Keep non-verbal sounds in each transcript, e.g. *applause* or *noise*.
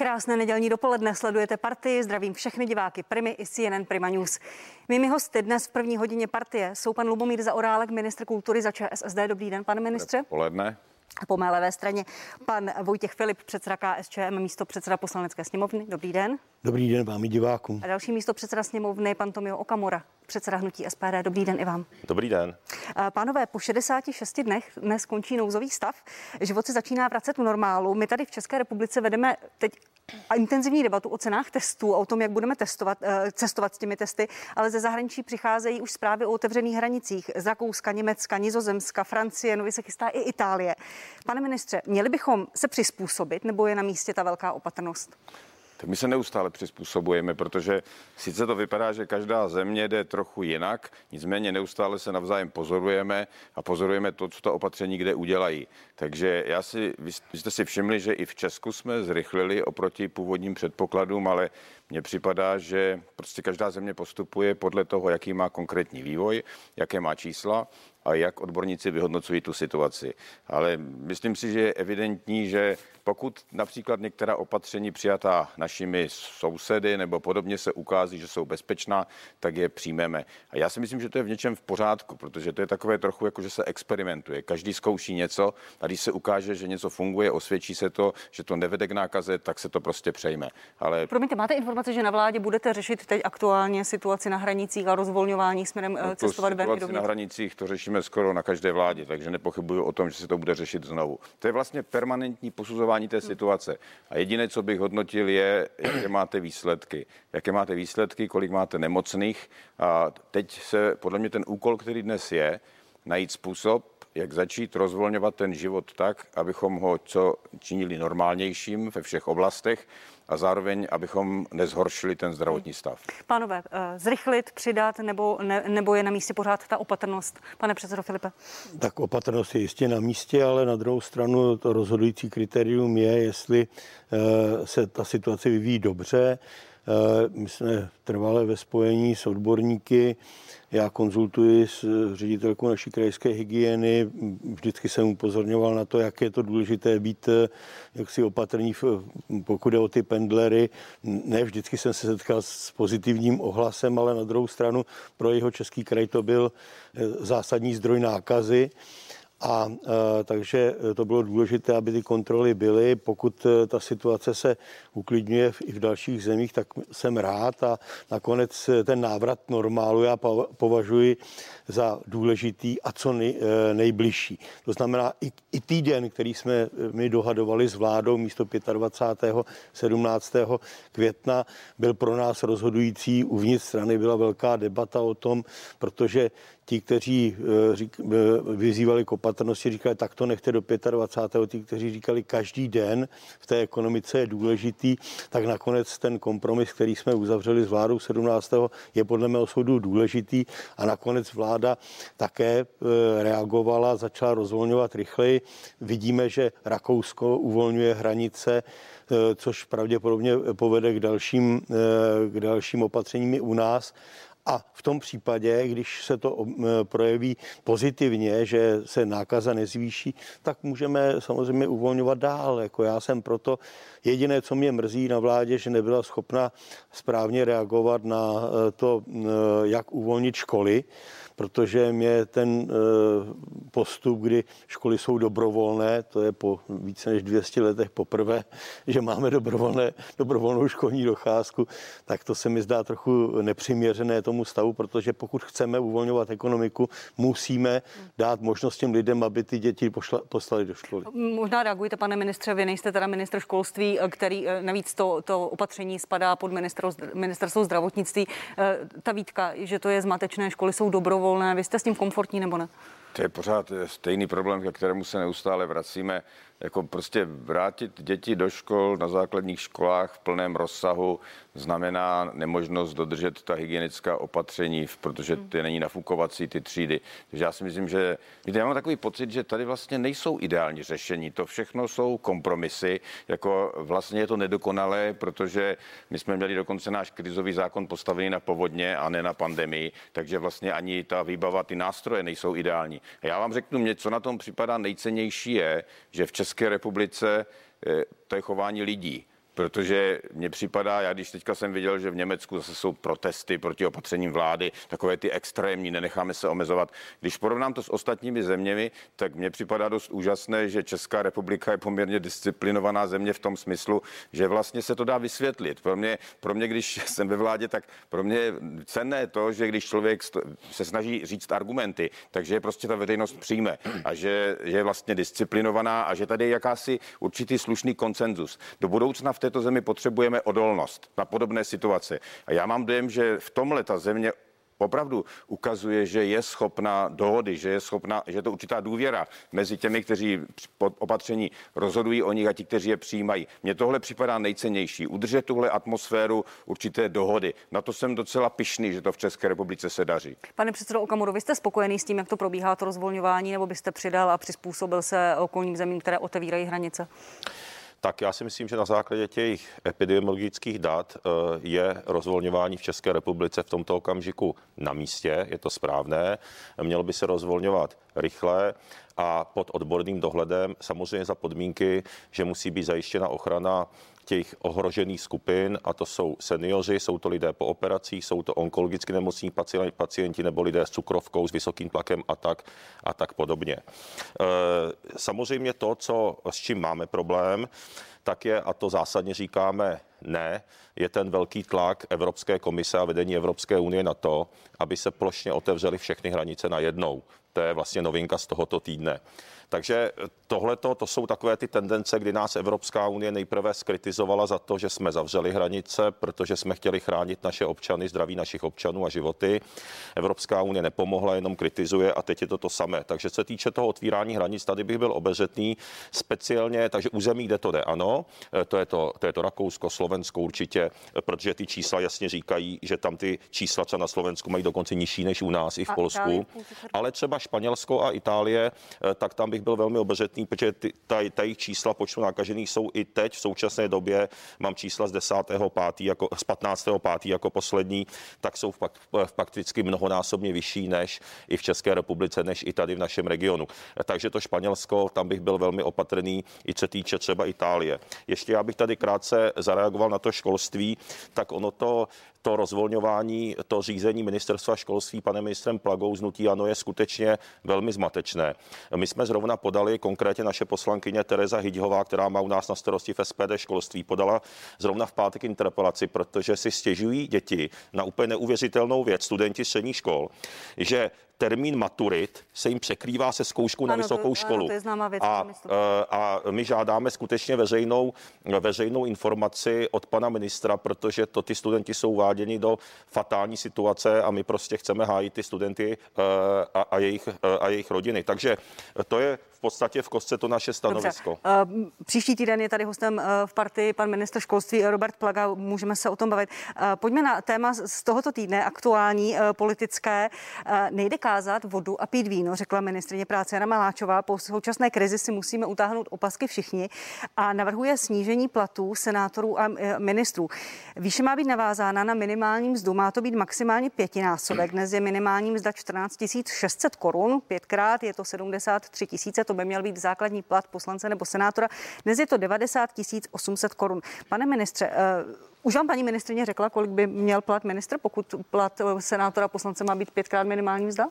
Krásné nedělní dopoledne sledujete partii. Zdravím všechny diváky Primy i CNN Prima News. Mými hosty dnes v první hodině partie jsou pan Lubomír Zaorálek, ministr kultury za ČSSD. Dobrý den, pane ministře. Poledne. A po mé levé straně pan Vojtěch Filip, předseda KSČM, místo předseda poslanecké sněmovny. Dobrý den. Dobrý den vám i divákům. A další místo předseda sněmovny, pan Tomio Okamora, předseda hnutí SPD. Dobrý den i vám. Dobrý den. Pánové, po 66 dnech dnes končí nouzový stav. Život se začíná vracet v normálu. My tady v České republice vedeme teď intenzivní debatu o cenách testů, o tom, jak budeme testovat, eh, cestovat s těmi testy, ale ze zahraničí přicházejí už zprávy o otevřených hranicích z Německa, Nizozemska, Francie, nově se chystá i Itálie. Pane ministře, měli bychom se přizpůsobit nebo je na místě ta velká opatrnost? Tak my se neustále přizpůsobujeme, protože sice to vypadá, že každá země jde trochu jinak, nicméně neustále se navzájem pozorujeme a pozorujeme to, co ta opatření kde udělají. Takže já si, vy jste si všimli, že i v Česku jsme zrychlili oproti původním předpokladům, ale mně připadá, že prostě každá země postupuje podle toho, jaký má konkrétní vývoj, jaké má čísla a jak odborníci vyhodnocují tu situaci. Ale myslím si, že je evidentní, že pokud například některá opatření přijatá našimi sousedy nebo podobně se ukází, že jsou bezpečná, tak je přijmeme. A já si myslím, že to je v něčem v pořádku, protože to je takové trochu jako, že se experimentuje. Každý zkouší něco a když se ukáže, že něco funguje, osvědčí se to, že to nevede k nákaze, tak se to prostě přejme. Ale... Promiňte, máte informace, že na vládě budete řešit teď aktuálně situaci na hranicích a rozvolňování směrem no, cestovat ven? na hranicích to řešíme skoro na každé vládě, takže nepochybuju o tom, že se to bude řešit znovu. To je vlastně permanentní posuzování té situace. A jediné, co bych hodnotil, je, jaké máte výsledky. Jaké máte výsledky, kolik máte nemocných. A teď se podle mě ten úkol, který dnes je, najít způsob, jak začít rozvolňovat ten život tak, abychom ho co činili normálnějším ve všech oblastech a zároveň, abychom nezhoršili ten zdravotní stav. Pánové, eh, zrychlit, přidat nebo, ne, nebo je na místě pořád ta opatrnost? Pane předsedo Filipe. Tak opatrnost je jistě na místě, ale na druhou stranu to rozhodující kritérium je, jestli eh, se ta situace vyvíjí dobře. Eh, my jsme trvale ve spojení s odborníky, já konzultuji s ředitelkou naší krajské hygieny, vždycky jsem upozorňoval na to, jak je to důležité být eh, jaksi opatrný, pokud je o ty pendlery. Ne vždycky jsem se setkal s pozitivním ohlasem, ale na druhou stranu pro jeho český kraj to byl eh, zásadní zdroj nákazy. A e, takže to bylo důležité, aby ty kontroly byly. Pokud e, ta situace se uklidňuje i v dalších zemích, tak jsem rád a nakonec e, ten návrat normálu já považuji za důležitý a co nej, nejbližší. To znamená i, i týden, který jsme my dohadovali s vládou místo 25. 17. května, byl pro nás rozhodující. Uvnitř strany byla velká debata o tom, protože ti, kteří řík, vyzývali k opatrnosti, říkali, tak to nechte do 25. Ti, kteří říkali, každý den v té ekonomice je důležitý, tak nakonec ten kompromis, který jsme uzavřeli s vládou 17. je podle mého soudu důležitý a nakonec vláda také eh, reagovala, začala rozvolňovat rychleji. Vidíme, že Rakousko uvolňuje hranice, což pravděpodobně povede k dalším, k dalším opatřením i u nás. A v tom případě, když se to projeví pozitivně, že se nákaza nezvýší, tak můžeme samozřejmě uvolňovat dál. Jako já jsem proto jediné, co mě mrzí na vládě, že nebyla schopna správně reagovat na eh, to, eh, jak uvolnit školy protože mě ten eh, postup, kdy školy jsou dobrovolné, to je po více než 200 letech poprvé, *laughs* že máme dobrovolné, dobrovolnou školní docházku, tak to se mi zdá trochu nepřiměřené tomu stavu, protože pokud chceme uvolňovat ekonomiku, musíme dát možnost těm lidem, aby ty děti pošla, poslali do školy. Možná reagujte, pane ministře, vy nejste teda ministr školství, eh, který eh, navíc to, to opatření spadá pod ministerstvo zdravotnictví. Ta výtka, že to je zmatečné, školy jsou dobrovolné, volné. Vy jste s tím komfortní nebo ne? To je pořád stejný problém, ke kterému se neustále vracíme jako prostě vrátit děti do škol na základních školách v plném rozsahu znamená nemožnost dodržet ta hygienická opatření, protože ty není nafukovací ty třídy. Takže já si myslím, že víte, já mám takový pocit, že tady vlastně nejsou ideální řešení. To všechno jsou kompromisy. Jako vlastně je to nedokonalé, protože my jsme měli dokonce náš krizový zákon postavený na povodně a ne na pandemii, takže vlastně ani ta výbava, ty nástroje nejsou ideální. A já vám řeknu, mě, co na tom připadá nejcennější je, že v České České republice eh, to je chování lidí protože mně připadá, já když teďka jsem viděl, že v Německu zase jsou protesty proti opatřením vlády, takové ty extrémní, nenecháme se omezovat. Když porovnám to s ostatními zeměmi, tak mně připadá dost úžasné, že Česká republika je poměrně disciplinovaná země v tom smyslu, že vlastně se to dá vysvětlit. Pro mě, pro mě když *laughs* jsem ve vládě, tak pro mě je cenné to, že když člověk se snaží říct argumenty, takže je prostě ta veřejnost přijme a že, že je vlastně disciplinovaná a že tady je jakási určitý slušný koncenzus. Do budoucna v této zemi potřebujeme odolnost na podobné situace. A já mám dojem, že v tomhle ta země opravdu ukazuje, že je schopna dohody, že je schopna, že je to určitá důvěra mezi těmi, kteří opatření rozhodují o nich a ti, kteří je přijímají. Mně tohle připadá nejcennější. Udržet tuhle atmosféru určité dohody. Na to jsem docela pišný, že to v České republice se daří. Pane předsedo Okamuru, vy jste spokojený s tím, jak to probíhá to rozvolňování, nebo byste přidal a přizpůsobil se okolním zemím, které otevírají hranice? Tak já si myslím, že na základě těch epidemiologických dat eh, je rozvolňování v České republice v tomto okamžiku na místě, je to správné. Mělo by se rozvolňovat rychle a pod odborným dohledem, samozřejmě za podmínky, že musí být zajištěna ochrana těch ohrožených skupin, a to jsou seniori, jsou to lidé po operacích, jsou to onkologicky nemocní pacienti nebo lidé s cukrovkou, s vysokým tlakem a tak, a tak podobně. E, samozřejmě to, co, s čím máme problém, tak je, a to zásadně říkáme ne, je ten velký tlak Evropské komise a vedení Evropské unie na to, aby se plošně otevřely všechny hranice na jednou. To je vlastně novinka z tohoto týdne. Takže tohle to jsou takové ty tendence, kdy nás Evropská unie nejprve skritizovala za to, že jsme zavřeli hranice, protože jsme chtěli chránit naše občany, zdraví našich občanů a životy. Evropská unie nepomohla, jenom kritizuje a teď je to to samé. Takže se týče toho otvírání hranic, tady bych byl obezřetný speciálně, takže území, kde to jde, ano, to je to, to, je to Rakousko, Slovensko určitě, protože ty čísla jasně říkají, že tam ty čísla třeba na Slovensku mají dokonce nižší než u nás i v Polsku. Ale třeba Španělsko a Itálie, tak tam bych bych byl velmi obezřetný, protože ty, ta, ta jejich čísla počtu nakažených jsou i teď v současné době, mám čísla z 10. 5. jako z 15. 5. jako poslední, tak jsou fakticky mnohonásobně vyšší než i v České republice, než i tady v našem regionu. Takže to Španělsko, tam bych byl velmi opatrný, i co týče třeba Itálie. Ještě já bych tady krátce zareagoval na to školství, tak ono to to rozvolňování, to řízení ministerstva školství panem ministrem Plagou z Nutí Ano je skutečně velmi zmatečné. My jsme zrovna podali, konkrétně naše poslankyně Tereza Hydhová, která má u nás na starosti v SPD školství, podala zrovna v pátek interpelaci, protože si stěžují děti na úplně neuvěřitelnou věc, studenti středních škol, že termín maturit se jim překrývá se zkouškou na ano, vysokou to, školu. Ano, to je známá věc, a, eh, a my žádáme skutečně veřejnou, veřejnou informaci od pana ministra, protože to ty studenti jsou uváděni do fatální situace a my prostě chceme hájit ty studenty eh, a, a, jejich, eh, a jejich rodiny. Takže to je podstatě v kostce to naše stanovisko. Dobře. Příští týden je tady hostem v partii pan ministr školství Robert Plaga, můžeme se o tom bavit. Pojďme na téma z tohoto týdne, aktuální politické. Nejde zakázat vodu a pít víno, řekla ministrině práce Jana Maláčová. Po současné krizi si musíme utáhnout opasky všichni a navrhuje snížení platů senátorů a ministrů. Výše má být navázána na minimální mzdu, má to být maximálně pětinásobek. Dnes je minimální mzda 14 600 korun, pětkrát je to 73 tisíce, to by měl být základní plat poslance nebo senátora. Dnes je to 90 800 korun. Pane ministře, e, už vám paní ministrině řekla, kolik by měl plat ministr, pokud plat eh, senátora poslance má být pětkrát minimální mzda?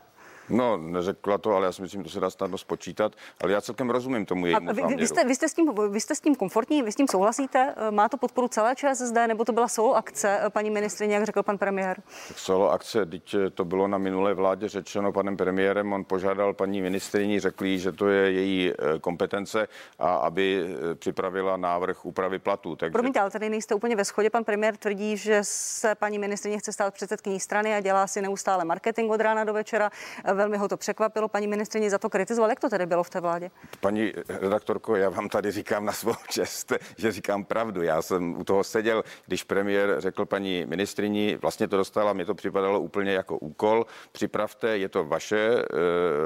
No, neřekla to, ale já si myslím, že to se dá snadno spočítat, ale já celkem rozumím tomu jejímu vy, vy, jste, vy, jste s tím, vy jste s tím komfortní, vy s tím souhlasíte? Eh, má to podporu celé ČSSD, nebo to byla solo akce, eh, paní ministrině, jak řekl pan premiér? Tak solo akce, teď to bylo na minulé vládě řečeno panem premiérem, on požádal paní ministrině, řekli, že to je její kompetence a aby připravila návrh úpravy platů. Takže... Promiňte, ale tady nejste úplně ve shodě. Pan premiér tvrdí, že se paní ministrině chce stát předsedkyní strany a dělá si neustále marketing od rána do večera velmi ho to překvapilo. Paní ministrině za to kritizoval. Jak to tedy bylo v té vládě? Paní redaktorko, já vám tady říkám na svou *laughs* čest, že říkám pravdu. Já jsem u toho seděl, když premiér řekl paní ministrině, vlastně to dostala, mě to připadalo úplně jako úkol. Připravte, je to vaše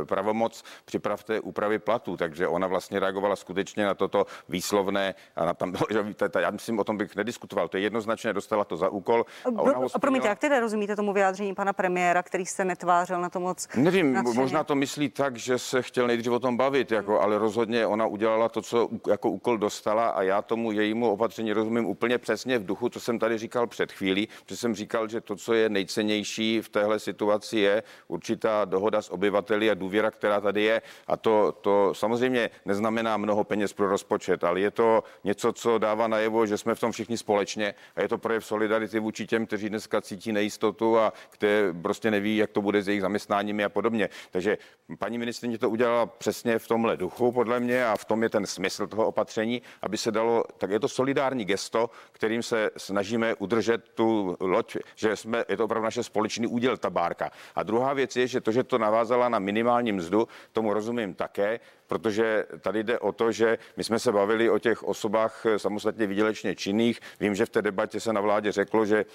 e, pravomoc, připravte úpravy platů. Takže ona vlastně reagovala skutečně na toto výslovné a na tam bylo, že já myslím, o tom bych nediskutoval. To je jednoznačně, dostala to za úkol. A, a promiňte, jak tedy rozumíte tomu vyjádření pana premiéra, který se netvářel na to moc? Nevím, nevím, možná to myslí tak, že se chtěl nejdřív o tom bavit, jako, ale rozhodně ona udělala to, co jako úkol dostala a já tomu jejímu opatření rozumím úplně přesně v duchu, co jsem tady říkal před chvílí, protože jsem říkal, že to, co je nejcennější v téhle situaci, je určitá dohoda s obyvateli a důvěra, která tady je. A to, to samozřejmě neznamená mnoho peněz pro rozpočet, ale je to něco, co dává najevo, že jsme v tom všichni společně a je to projev solidarity vůči těm, kteří dneska cítí nejistotu a kteří prostě neví, jak to bude s jejich zaměstnáními a podobně. Takže paní ministrině to udělala přesně v tomhle duchu, podle mě, a v tom je ten smysl toho opatření, aby se dalo, tak je to solidární gesto, kterým se snažíme udržet tu loď, že jsme, je to opravdu naše společný úděl, ta bárka. A druhá věc je, že to, že to navázala na minimální mzdu, tomu rozumím také, protože tady jde o to, že my jsme se bavili o těch osobách samostatně výdělečně činných. Vím, že v té debatě se na vládě řeklo, že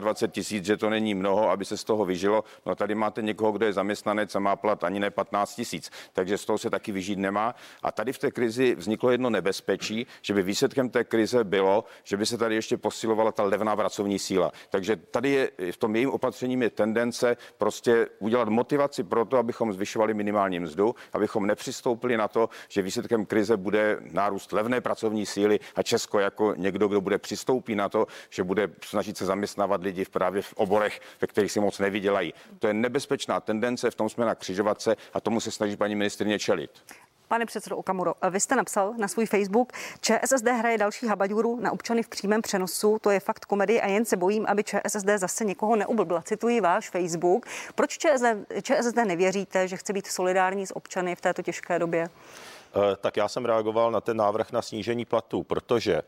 25 tisíc, že to není mnoho, aby se z toho vyžilo. No tady máte někoho, kdo je zaměstnanec a má plat ani ne 15 tisíc, takže z toho se taky vyžít nemá. A tady v té krizi vzniklo jedno nebezpečí, že by výsledkem té krize bylo, že by se tady ještě posilovala ta levná pracovní síla. Takže tady je v tom jejím opatřením je tendence prostě udělat motivaci pro to, abychom zvyšovali minimální mzdu, abychom nepřistoupili na to, že výsledkem krize bude nárůst levné pracovní síly a Česko jako někdo, kdo bude přistoupí na to, že bude snažit se zaměstnávat lidi v právě v oborech, ve kterých si moc nevydělají. To je nebezpečná tendence, v tom jsme na křižovatce a tomu se snaží paní ministrině čelit. Pane předsedo Okamuro, vy jste napsal na svůj Facebook, ČSSD hraje další habaďuru na občany v přímém přenosu, to je fakt komedie a jen se bojím, aby ČSSD zase někoho neublbla. Cituji váš Facebook. Proč ČSSD, ČSSD nevěříte, že chce být solidární s občany v této těžké době? Eh, tak já jsem reagoval na ten návrh na snížení platů, protože eh,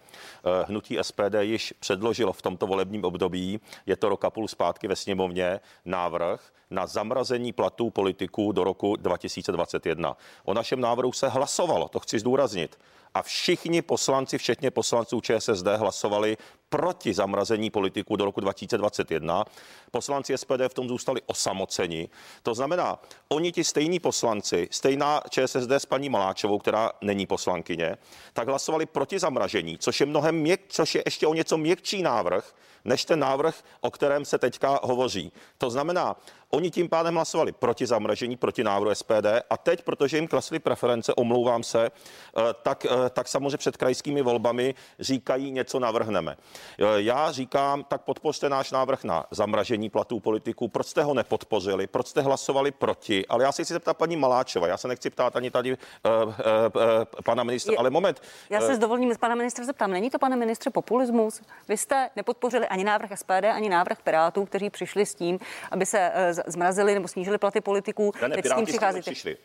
hnutí SPD již předložilo v tomto volebním období, je to rok a půl zpátky ve sněmovně, návrh na zamrazení platů politiků do roku 2021. O našem návrhu se hlasovalo, to chci zdůraznit a všichni poslanci, včetně poslanců ČSSD, hlasovali proti zamrazení politiků do roku 2021. Poslanci SPD v tom zůstali osamoceni. To znamená, oni ti stejní poslanci, stejná ČSSD s paní Maláčovou, která není poslankyně, tak hlasovali proti zamražení, což je mnohem měk, což je ještě o něco měkčí návrh, než ten návrh, o kterém se teďka hovoří. To znamená, Oni tím pádem hlasovali proti zamražení, proti návrhu SPD a teď, protože jim klesly preference, omlouvám se, eh, tak, eh, tak samozřejmě před krajskými volbami říkají, něco navrhneme. Eh, já říkám, tak podpořte náš návrh na zamražení platů politiků. Proč jste ho nepodpořili? Proč jste hlasovali proti? Ale já se chci zeptat paní Maláčova. Já se nechci ptát ani tady uh, uh, uh, pana ministra, Je, ale moment. Já se s dovolením pana ministra zeptám. Není to, pane ministře, populismus? Vy jste nepodpořili ani návrh SPD, ani návrh Pirátů, kteří přišli s tím, aby se zmrazili nebo snížili platy politiků. Ne, ne, Teď s tím přicházíte. Přišli.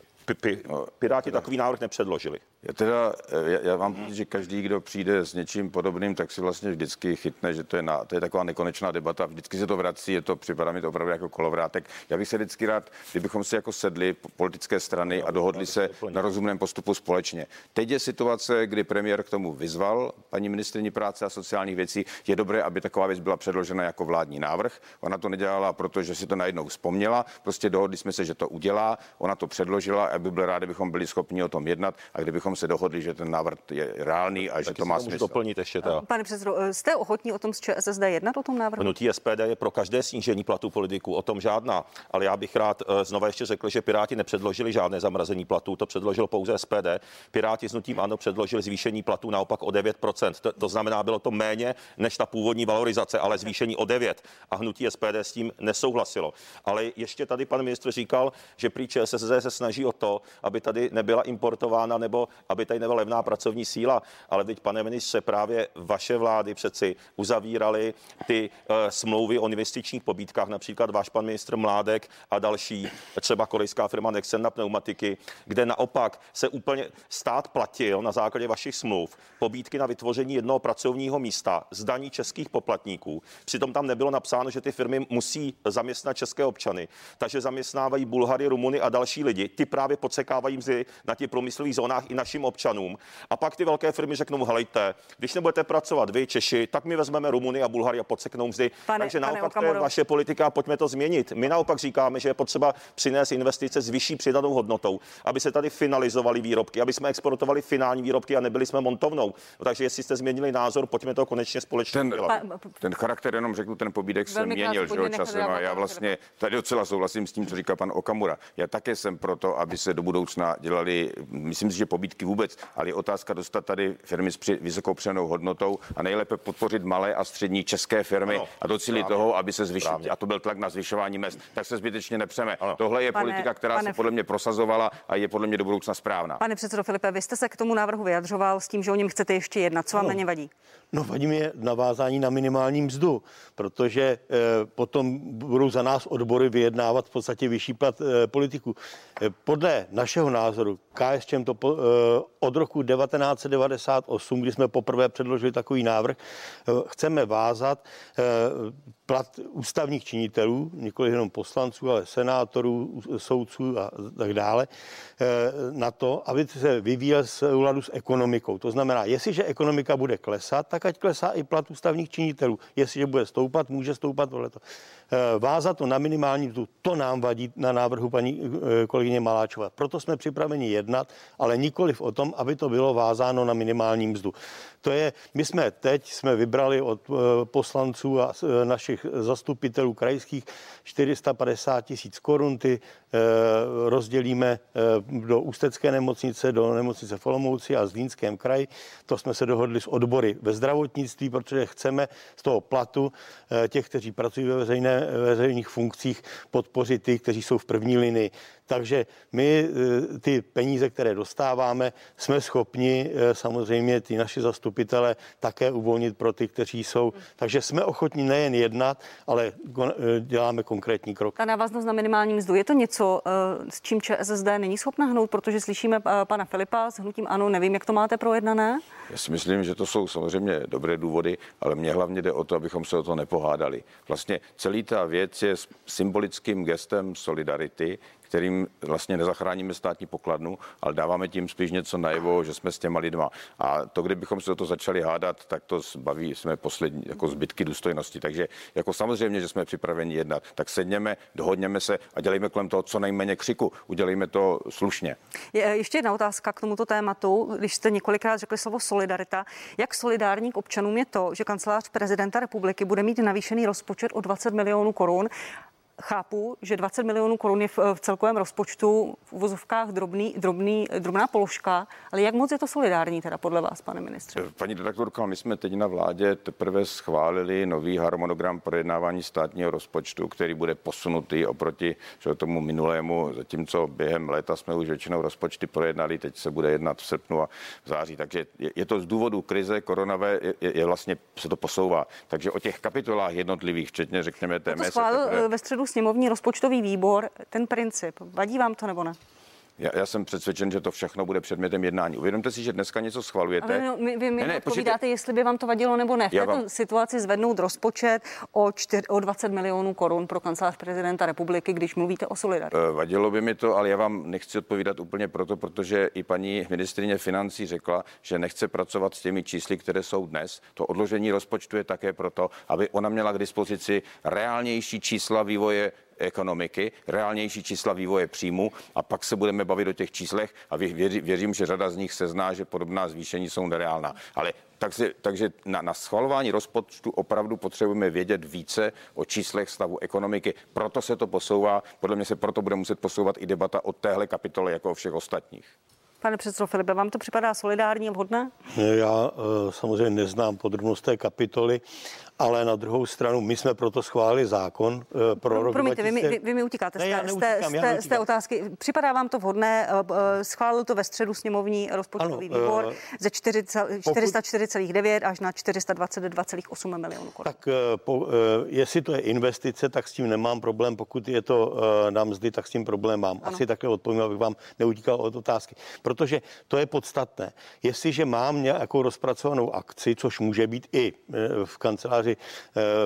Piráti takový návrh nepředložili. Já teda, já, já vám hmm. že každý, kdo přijde s něčím podobným, tak si vlastně vždycky chytne, že to je, na, to je taková nekonečná debata. Vždycky se to vrací, je to, připadá mi to opravdu jako kolovrátek. Já bych se vždycky rád, kdybychom si jako sedli politické strany a dohodli se na rozumném postupu společně. Teď je situace, kdy premiér k tomu vyzval paní ministrině práce a sociálních věcí. Je dobré, aby taková věc byla předložena jako vládní návrh. Ona to nedělala, protože si to najednou vzpomněla. Prostě dohodli jsme se, že to udělá. Ona to předložila a by byl rád, kdybychom byli schopni o tom jednat a kdybychom se dohodli, že ten návrh je reálný a tak že to má smysl. doplnit ještě to. Pane předsedo, jste ochotní o tom s ČSSD jednat o tom návrhu? Hnutí SPD je pro každé snížení platů politiků, o tom žádná. Ale já bych rád eh, znova ještě řekl, že Piráti nepředložili žádné zamrazení platů, to předložil pouze SPD. Piráti s hnutím ano předložili zvýšení platů naopak o 9%. To, to znamená, bylo to méně než ta původní valorizace, ale zvýšení o 9. A hnutí SPD s tím nesouhlasilo. Ale ještě tady pan ministr říkal, že prý ČSSD se snaží o to, aby tady nebyla importována nebo aby tady nebyla levná pracovní síla. Ale teď, pane ministře, právě vaše vlády přeci uzavíraly ty uh, smlouvy o investičních pobídkách, například váš pan ministr Mládek a další, třeba korejská firma Nexen na pneumatiky, kde naopak se úplně stát platil na základě vašich smluv pobídky na vytvoření jednoho pracovního místa z daní českých poplatníků. Přitom tam nebylo napsáno, že ty firmy musí zaměstnat české občany, takže zaměstnávají Bulhary, Rumuny a další lidi. Ty právě podsekávají mzdy na těch průmyslových zónách i našim občanům. A pak ty velké firmy řeknou, helejte, když nebudete pracovat vy, Češi, tak my vezmeme Rumuny a Bulhary a podseknou mzdy. Pane- Takže pane naopak to je vaše politika a pojďme to změnit. My naopak říkáme, že je potřeba přinést investice s vyšší přidanou hodnotou, aby se tady finalizovaly výrobky, aby jsme exportovali finální výrobky a nebyli jsme montovnou. No, takže jestli jste změnili názor, pojďme to konečně společně Ten, dělat. Pa- ten charakter, jenom řeknu, ten pobídek se měnil že jo, časem a já vlastně tady docela souhlasím s tím, co říká pan Okamura. Já také jsem proto, aby se do budoucna dělali, myslím si, že pobídky vůbec, ale je otázka dostat tady firmy s při, vysokou přenou hodnotou a nejlépe podpořit malé a střední české firmy Ano, a docílit toho, aby se zvyšil, a to byl tlak na zvyšování mest, tak se zbytečně nepřeme. Ano. Tohle je Pane- politika, která pane se podle mě prosazovala a je podle mě do budoucna správná. Pane předsedo Filipe, vy jste se k tomu návrhu vyjadřoval s tím, že o něm chcete ještě jednat. Co vám na ně vadí? No vadí mi navázání na minimální mzdu, protože e, potom budou za nás odbory vyjednávat v podstatě vyšší plat e, politiků. E, podle našeho názoru KSČM to od roku 1998, kdy jsme poprvé předložili takový návrh, chceme vázat plat ústavních činitelů, nikoli jenom poslanců, ale senátorů, soudců a tak dále, na to, aby se vyvíjel souladu s ekonomikou. To znamená, jestliže ekonomika bude klesat, tak ať klesá i plat ústavních činitelů. Jestliže bude stoupat, může stoupat tohleto. E, Vázat to na minimální mzdu, to nám vadí na návrhu paní e, kolegyně Maláčové. Proto jsme připraveni jednat, ale nikoliv o tom, aby to bylo vázáno na minimální mzdu. To je, my jsme teď jsme vybrali od e, poslanců a našich zastupitelů krajských 450 tisíc korun, ty rozdělíme do Ústecké nemocnice, do nemocnice v Olomouci a Zlínském kraji. To jsme se dohodli s odbory ve zdravotnictví, protože chceme z toho platu těch, kteří pracují ve veřejné, veřejných funkcích, podpořit ty, kteří jsou v první linii. Takže my e, ty peníze, které dostáváme, jsme schopni e, samozřejmě ty naši zastupitele také uvolnit pro ty, kteří jsou. Takže jsme ochotní nejen jednat, ale kon- e, děláme konkrétní krok. Ta návaznost na minimální mzdu, je to něco, eh, s čím ČSSD není schopna hnout, protože slyšíme eh, pana Filipa s hnutím ano, nevím, jak to máte projednané. Já si myslím, že to jsou samozřejmě dobré důvody, ale mně hlavně jde o to, abychom se o to nepohádali. Vlastně celý ta věc je symbolickým gestem solidarity, kterým vlastně nezachráníme státní pokladnu, ale dáváme tím spíš něco najevo, že jsme s těma lidma. A to, kdybychom se o to začali hádat, tak to baví jsme poslední jako zbytky důstojnosti. Takže jako samozřejmě, že jsme připraveni jednat, tak sedněme, dohodněme se a dělejme kolem toho co nejméně křiku. Udělejme to slušně. Je, eh, ještě jedna otázka k tomuto tématu. Když jste několikrát řekli slovo solidarita, jak solidární k občanům je to, že kancelář prezidenta republiky bude mít navýšený rozpočet o 20 milionů korun? Chápu, že 20 milionů korun je v, v celkovém rozpočtu v uvozovkách drobný, drobný, drobná položka, ale jak moc je to solidární teda podle vás, pane ministře? Paní redaktorka, my jsme teď na vládě teprve schválili nový harmonogram projednávání státního rozpočtu, který bude posunutý oproti tomu minulému, zatímco během léta jsme už většinou rozpočty projednali, teď se bude jednat v srpnu a v září. Takže je, je to z důvodu krize koronavé, je, je, vlastně se to posouvá. Takže o těch kapitolách jednotlivých, včetně řekněme té To schválil eh, ve středu sněmovní rozpočtový výbor ten princip. Vadí vám to nebo ne? Já, já jsem přesvědčen, že to všechno bude předmětem jednání. Uvědomte si, že dneska něco schvalujete. Ale vy, vy mi Ne, ne, odpovídáte, počkejte. jestli by vám to vadilo nebo ne. V Já této vám- situaci zvednout rozpočet o, čtyř, o 20 milionů korun pro kancelář prezidenta republiky, když mluvíte o solidaritě. Eh, Vadilo by mi to, ale já vám nechci odpovídat úplně proto, protože i paní ministrině financí řekla, že nechce pracovat s těmi čísly, které jsou dnes. To odložení rozpočtu je také proto, aby ona měla k dispozici reálnější čísla vývoje ekonomiky, reálnější čísla vývoje příjmu a pak se budeme bavit o těch číslech a vě- věři- věřím, že řada z nich se zná, že podobná zvýšení jsou nereálná. Ale takže, takže na, na schvalování rozpočtu opravdu potřebujeme vědět více o číslech stavu ekonomiky. Proto se to posouvá. Podle mě se proto bude muset posouvat i debata o téhle kapitole jako o všech ostatních. Pane předsedo Filipe, vám to připadá solidární a vhodné? Já eh, samozřejmě neznám podrobnost té kapitoly, ale na druhou stranu my jsme proto schválili zákon eh, pro rok Promiňte, vy mi, 2000. vy, vy mi utíkáte Ne, z, té, z, té, neutíkám, z, já té, z té neutíkám. otázky. Připadá vám to vhodné? eh, eh, Schválil to ve středu sněmovní rozpočtový Ano, výbor eh, ze 4 404,9 až na 422,8 milionů korun. Tak po, eh, jestli to je investice, tak s tím nemám problém. Pokud je to eh, na mzdy, tak s tím problém mám. Ano. Asi takhle odpovím, abych vám neutíkal od otázky. protože to je podstatné. Jestliže mám nějakou rozpracovanou akci, což může být i v kanceláři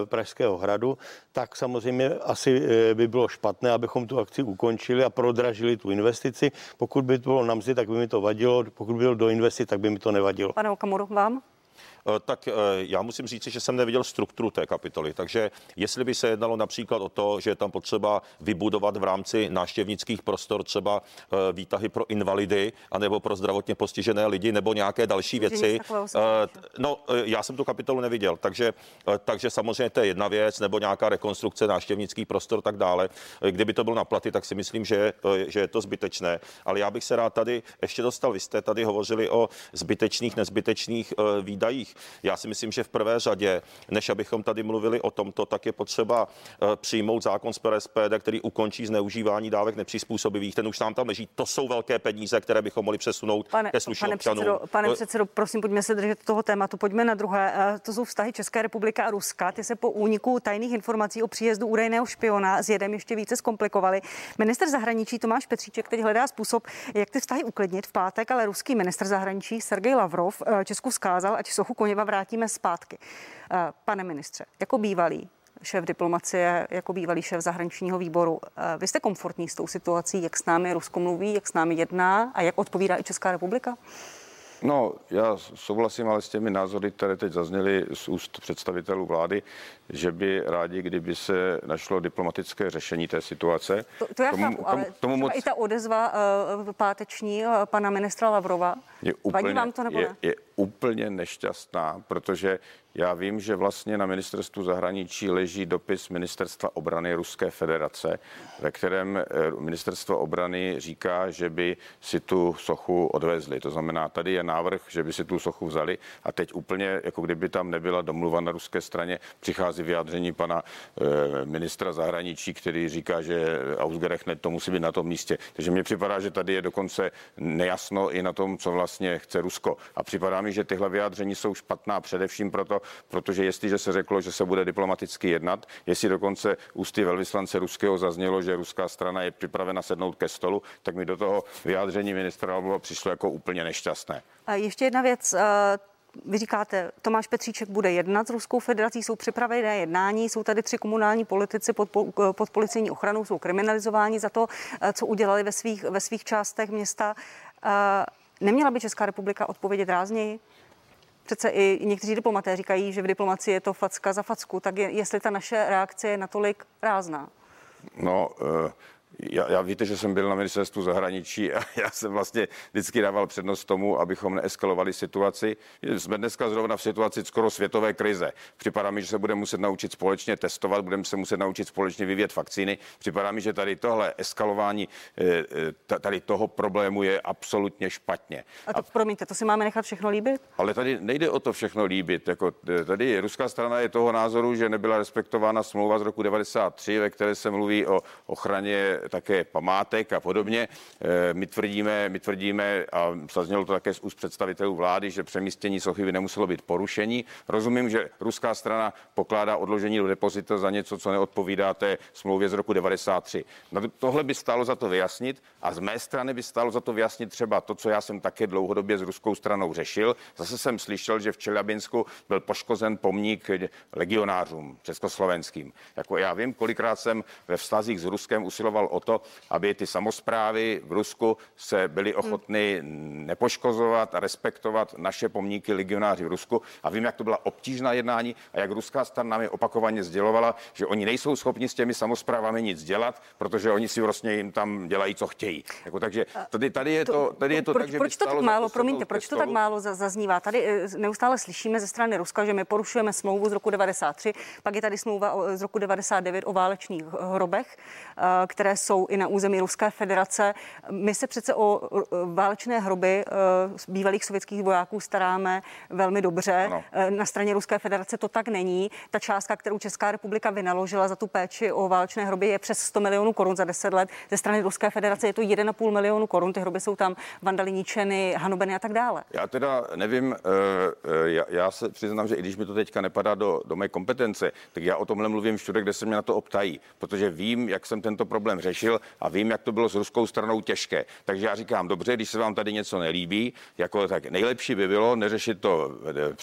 Pražského hradu, tak samozřejmě asi by bylo špatné, abychom tu akci ukončili a prodražili tu investici. Pokud by to bylo na mzi, tak by mi to vadilo, pokud by bylo do investic, tak by mi to nevadilo. Pane Okamuru, vám? Eh, tak eh, já musím říct, že jsem neviděl strukturu té kapitoly. Takže jestli by se jednalo například o to, že je tam potřeba vybudovat v rámci náštěvnických prostor třeba eh, výtahy pro invalidy anebo pro zdravotně postižené lidi nebo nějaké další věci. No, já jsem tu kapitolu neviděl, takže, takže samozřejmě to je jedna věc, nebo nějaká rekonstrukce náštěvnických prostor tak dále. Kdyby to bylo na platy, tak si myslím, že, že je to zbytečné. Ale já bych se rád tady ještě dostal. Vy jste tady hovořili o zbytečných, nezbytečných výdajích. Já si myslím, že v prvé řadě, než abychom tady mluvili o tomto, tak je potřeba eh, přijmout zákon z PRSPD, který ukončí zneužívání dávek nepřizpůsobivých. Ten už nám tam leží. To jsou velké peníze, které bychom mohli přesunout pane, ke slušným pane občanům. Předsedo, pane eh, předsedo, prosím, pojďme se držet toho tématu. Pojďme na druhé. Eh, to jsou vztahy České republiky a Ruska. Ty se po úniku tajných informací o příjezdu údajného špiona s jedem ještě více zkomplikovaly. Minister zahraničí Tomáš Petříček teď hledá způsob, jak ty vztahy uklidnit v pátek, ale ruský minister zahraničí Sergej Lavrov Česku vzkázal, ať sochu Koněva vrátíme zpátky. Eh, pane ministře, jako bývalý šéf diplomacie, jako bývalý šéf zahraničního výboru, eh, vy jste komfortní s tou situací, jak s námi Rusko mluví, jak s námi jedná a jak odpovídá i Česká republika? No, já souhlasím ale s těmi názory, které teď zazněly z úst představitelů vlády, že by rádi, kdyby se našlo diplomatické řešení té situace. To, to já tomu, chápu, ale tomu moc... i ta odezva uh, páteční uh, pana ministra Lavrova, je úplně, vadí vám to nebo je, ne? Je úplně nešťastná, protože já vím, že vlastně na ministerstvu zahraničí leží dopis ministerstva obrany Ruské federace, ve kterém eh, ministerstvo obrany říká, že by si tu sochu odvezli. To znamená, tady je návrh, že by si tu sochu vzali a teď úplně, jako kdyby tam nebyla domluva na ruské straně, přichází vyjádření pana e, ministra zahraničí, který říká, že Ausgerechnet to musí být na tom místě. Takže mně připadá, že tady je dokonce nejasno i na tom, co vlastně chce Rusko. A připadá mi, že tyhle vyjádření jsou špatná především proto, protože jestliže se řeklo, že se bude diplomaticky jednat, jestli dokonce ústy velvyslance ruského zaznělo, že ruská strana je připravena sednout ke stolu, tak mi do toho vyjádření ministra Lavrova přišlo jako úplně nešťastné. Ještě jedna věc. Eh, vy říkáte, Tomáš Petříček bude jednat s Ruskou federací, jsou připravené jednání, jsou tady tři komunální politici pod, pod policejní ochranou, jsou kriminalizováni za to, eh, co udělali ve svých, ve svých částech města. Eh, neměla by Česká republika odpovědět rázněji? Přece i někteří diplomaté říkají, že v diplomaci je to facka za facku, tak je, jestli ta naše reakce je natolik rázná. No, já, já víte, že jsem byl na ministerstvu zahraničí a já jsem vlastně vždycky dával přednost tomu, abychom neeskalovali situaci. Jsme dneska zrovna v situaci skoro světové krize. Připadá mi, že se budeme muset naučit společně testovat, budeme se muset naučit společně vyvíjet vakcíny. Připadá mi, že tady tohle eskalování eh, eh, tady toho problému je absolutně špatně. A to a, promiňte, to si máme nechat všechno líbit? Ale tady nejde o to všechno líbit. Jako, eh, tady ruská strana je toho názoru, že nebyla respektována smlouva z roku 93, ve které se mluví o ochraně také památek a podobně. Eh, my tvrdíme, my tvrdíme a zaznělo to také z úst představitelů vlády, že přemístění sochy by nemuselo být porušení. Rozumím, že ruská strana pokládá odložení do depozita za něco, co neodpovídá té smlouvě z roku 93. No, tohle by stálo za to vyjasnit a z mé strany by stálo za to vyjasnit třeba to, co já jsem také dlouhodobě s ruskou stranou řešil. Zase jsem slyšel, že v Čelabinsku byl poškozen pomník legionářům československým. Jako já vím, kolikrát jsem ve vztazích s Ruskem usiloval o to, aby ty samozprávy v Rusku se byly ochotny nepoškozovat a respektovat naše pomníky legionáři v Rusku. A vím, jak to byla obtížná jednání a jak ruská strana mi opakovaně sdělovala, že oni nejsou schopni s těmi samozprávami nic dělat, protože oni si vlastně jim tam dělají, co chtějí. Jako, takže tady, tady je to, tady je to proč, tak, že proč to tak málo, promiňte, proč to tak málo zaznívá? Tady eh, neustále slyšíme ze strany Ruska, že my porušujeme smlouvu z roku 93, pak je tady smlouva z roku 99 o válečných hrobech, eh, které jsou i na území Ruské federace. My se přece o válečné hroby eh, bývalých sovětských vojáků staráme velmi dobře. Ano. Eh, na straně Ruské federace to tak není. Ta částka, kterou Česká republika vynaložila za tu péči o válečné hroby, je přes 100 milionů korun za 10 let. Ze strany Ruské federace je to 1,5 milionu korun. Ty hroby jsou tam vandali ničeny, hanobeny a tak dále. Já teda nevím, eh, já, já se přiznám, že i když mi to teďka nepadá do, do mé kompetence, tak já o tomhle mluvím všude, kde se mě na to optají, protože vím, jak jsem tento problém řešil řešil a vím, jak to bylo s ruskou stranou těžké. Takže já říkám, dobře, když se vám tady něco nelíbí, jako tak nejlepší by bylo neřešit to eh,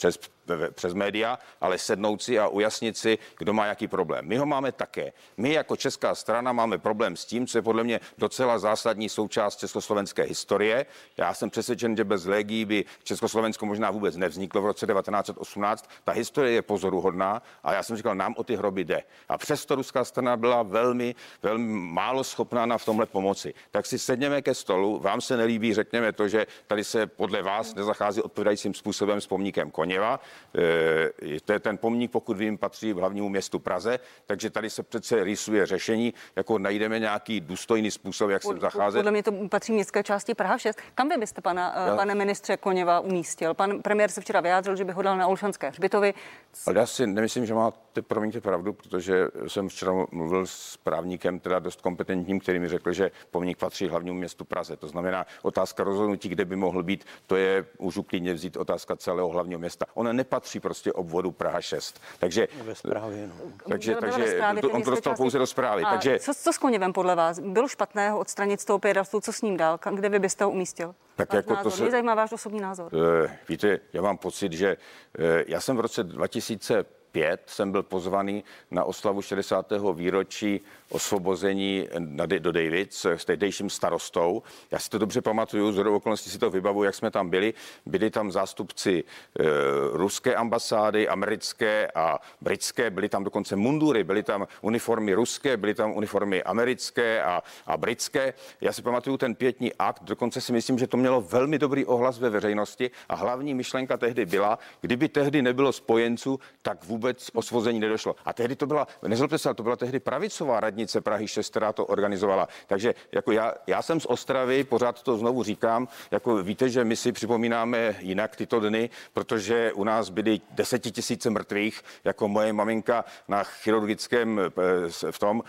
přes přes média, ale sednout si a ujasnit si, kdo má jaký problém. My ho máme také. My jako česká strana máme problém s tím, co je podle mě docela zásadní součást československé historie. Já jsem přesvědčen, že bez legí by Československo možná vůbec nevzniklo v roce 1918. Ta historie je pozoruhodná a já jsem říkal, nám o ty hroby jde. A přesto ruská strana byla velmi, velmi málo schopná na v tomhle pomoci. Tak si sedněme ke stolu, vám se nelíbí, řekněme to, že tady se podle vás nezachází odpovídajícím způsobem s pomníkem Koněva. Eh, to je ten pomník, pokud vím, patří v hlavnímu městu Praze, takže tady se přece rýsuje řešení, jako najdeme nějaký důstojný způsob, jak se zacházet. Podle mě to patří městské části Praha 6. Kam vy byste, pana, eh, já... pane ministře Koněva, umístil? Pan premiér se včera vyjádřil, že by ho dal na Olšanské hřbitovy. Ale já si nemyslím, že máte, promiňte pravdu, protože jsem včera mluvil s právníkem, teda dost kompetentním, který mi řekl, že pomník patří hlavnímu městu Praze. To znamená, otázka rozhodnutí, kde by mohl být, to je, můžu klidně vzít otázka celého hlavního města. Ona nepatří prostě obvodu Praha 6. Takže, ve zprávě, no. takže, takže zprávě, to, on to dostal pouze do zprávy. A takže, co, co s Koněvem podle vás? Bylo špatné ho odstranit z toho pědastu, co s ním dál? Kde vy byste ho umístil? Tak jako to se... Mě zajímá váš osobní názor. Uh, víte, já mám pocit, že uh, já jsem v roce 2000 5 jsem byl pozvaný na oslavu 60. výročí osvobození do Davids s tehdejším starostou. Já si to dobře pamatuju, z okolností si to vybavu, jak jsme tam byli. Byli tam zástupci e, ruské ambasády, americké a britské, byly tam dokonce mundury, byly tam uniformy ruské, byly tam uniformy americké a, a britské. Já si pamatuju ten pětní akt, dokonce si myslím, že to mělo velmi dobrý ohlas ve veřejnosti a hlavní myšlenka tehdy byla, kdyby tehdy nebylo spojenců, tak vůbec osvození nedošlo. A tehdy to byla, nezlobte se, to byla tehdy pravicová radní radnice Prahy 6, která to organizovala. Takže jako já, já jsem z Ostravy, pořád to znovu říkám, jako víte, že my si připomínáme jinak tyto dny, protože u nás byly desetitisíce mrtvých, jako moje maminka na chirurgickém eh, v tom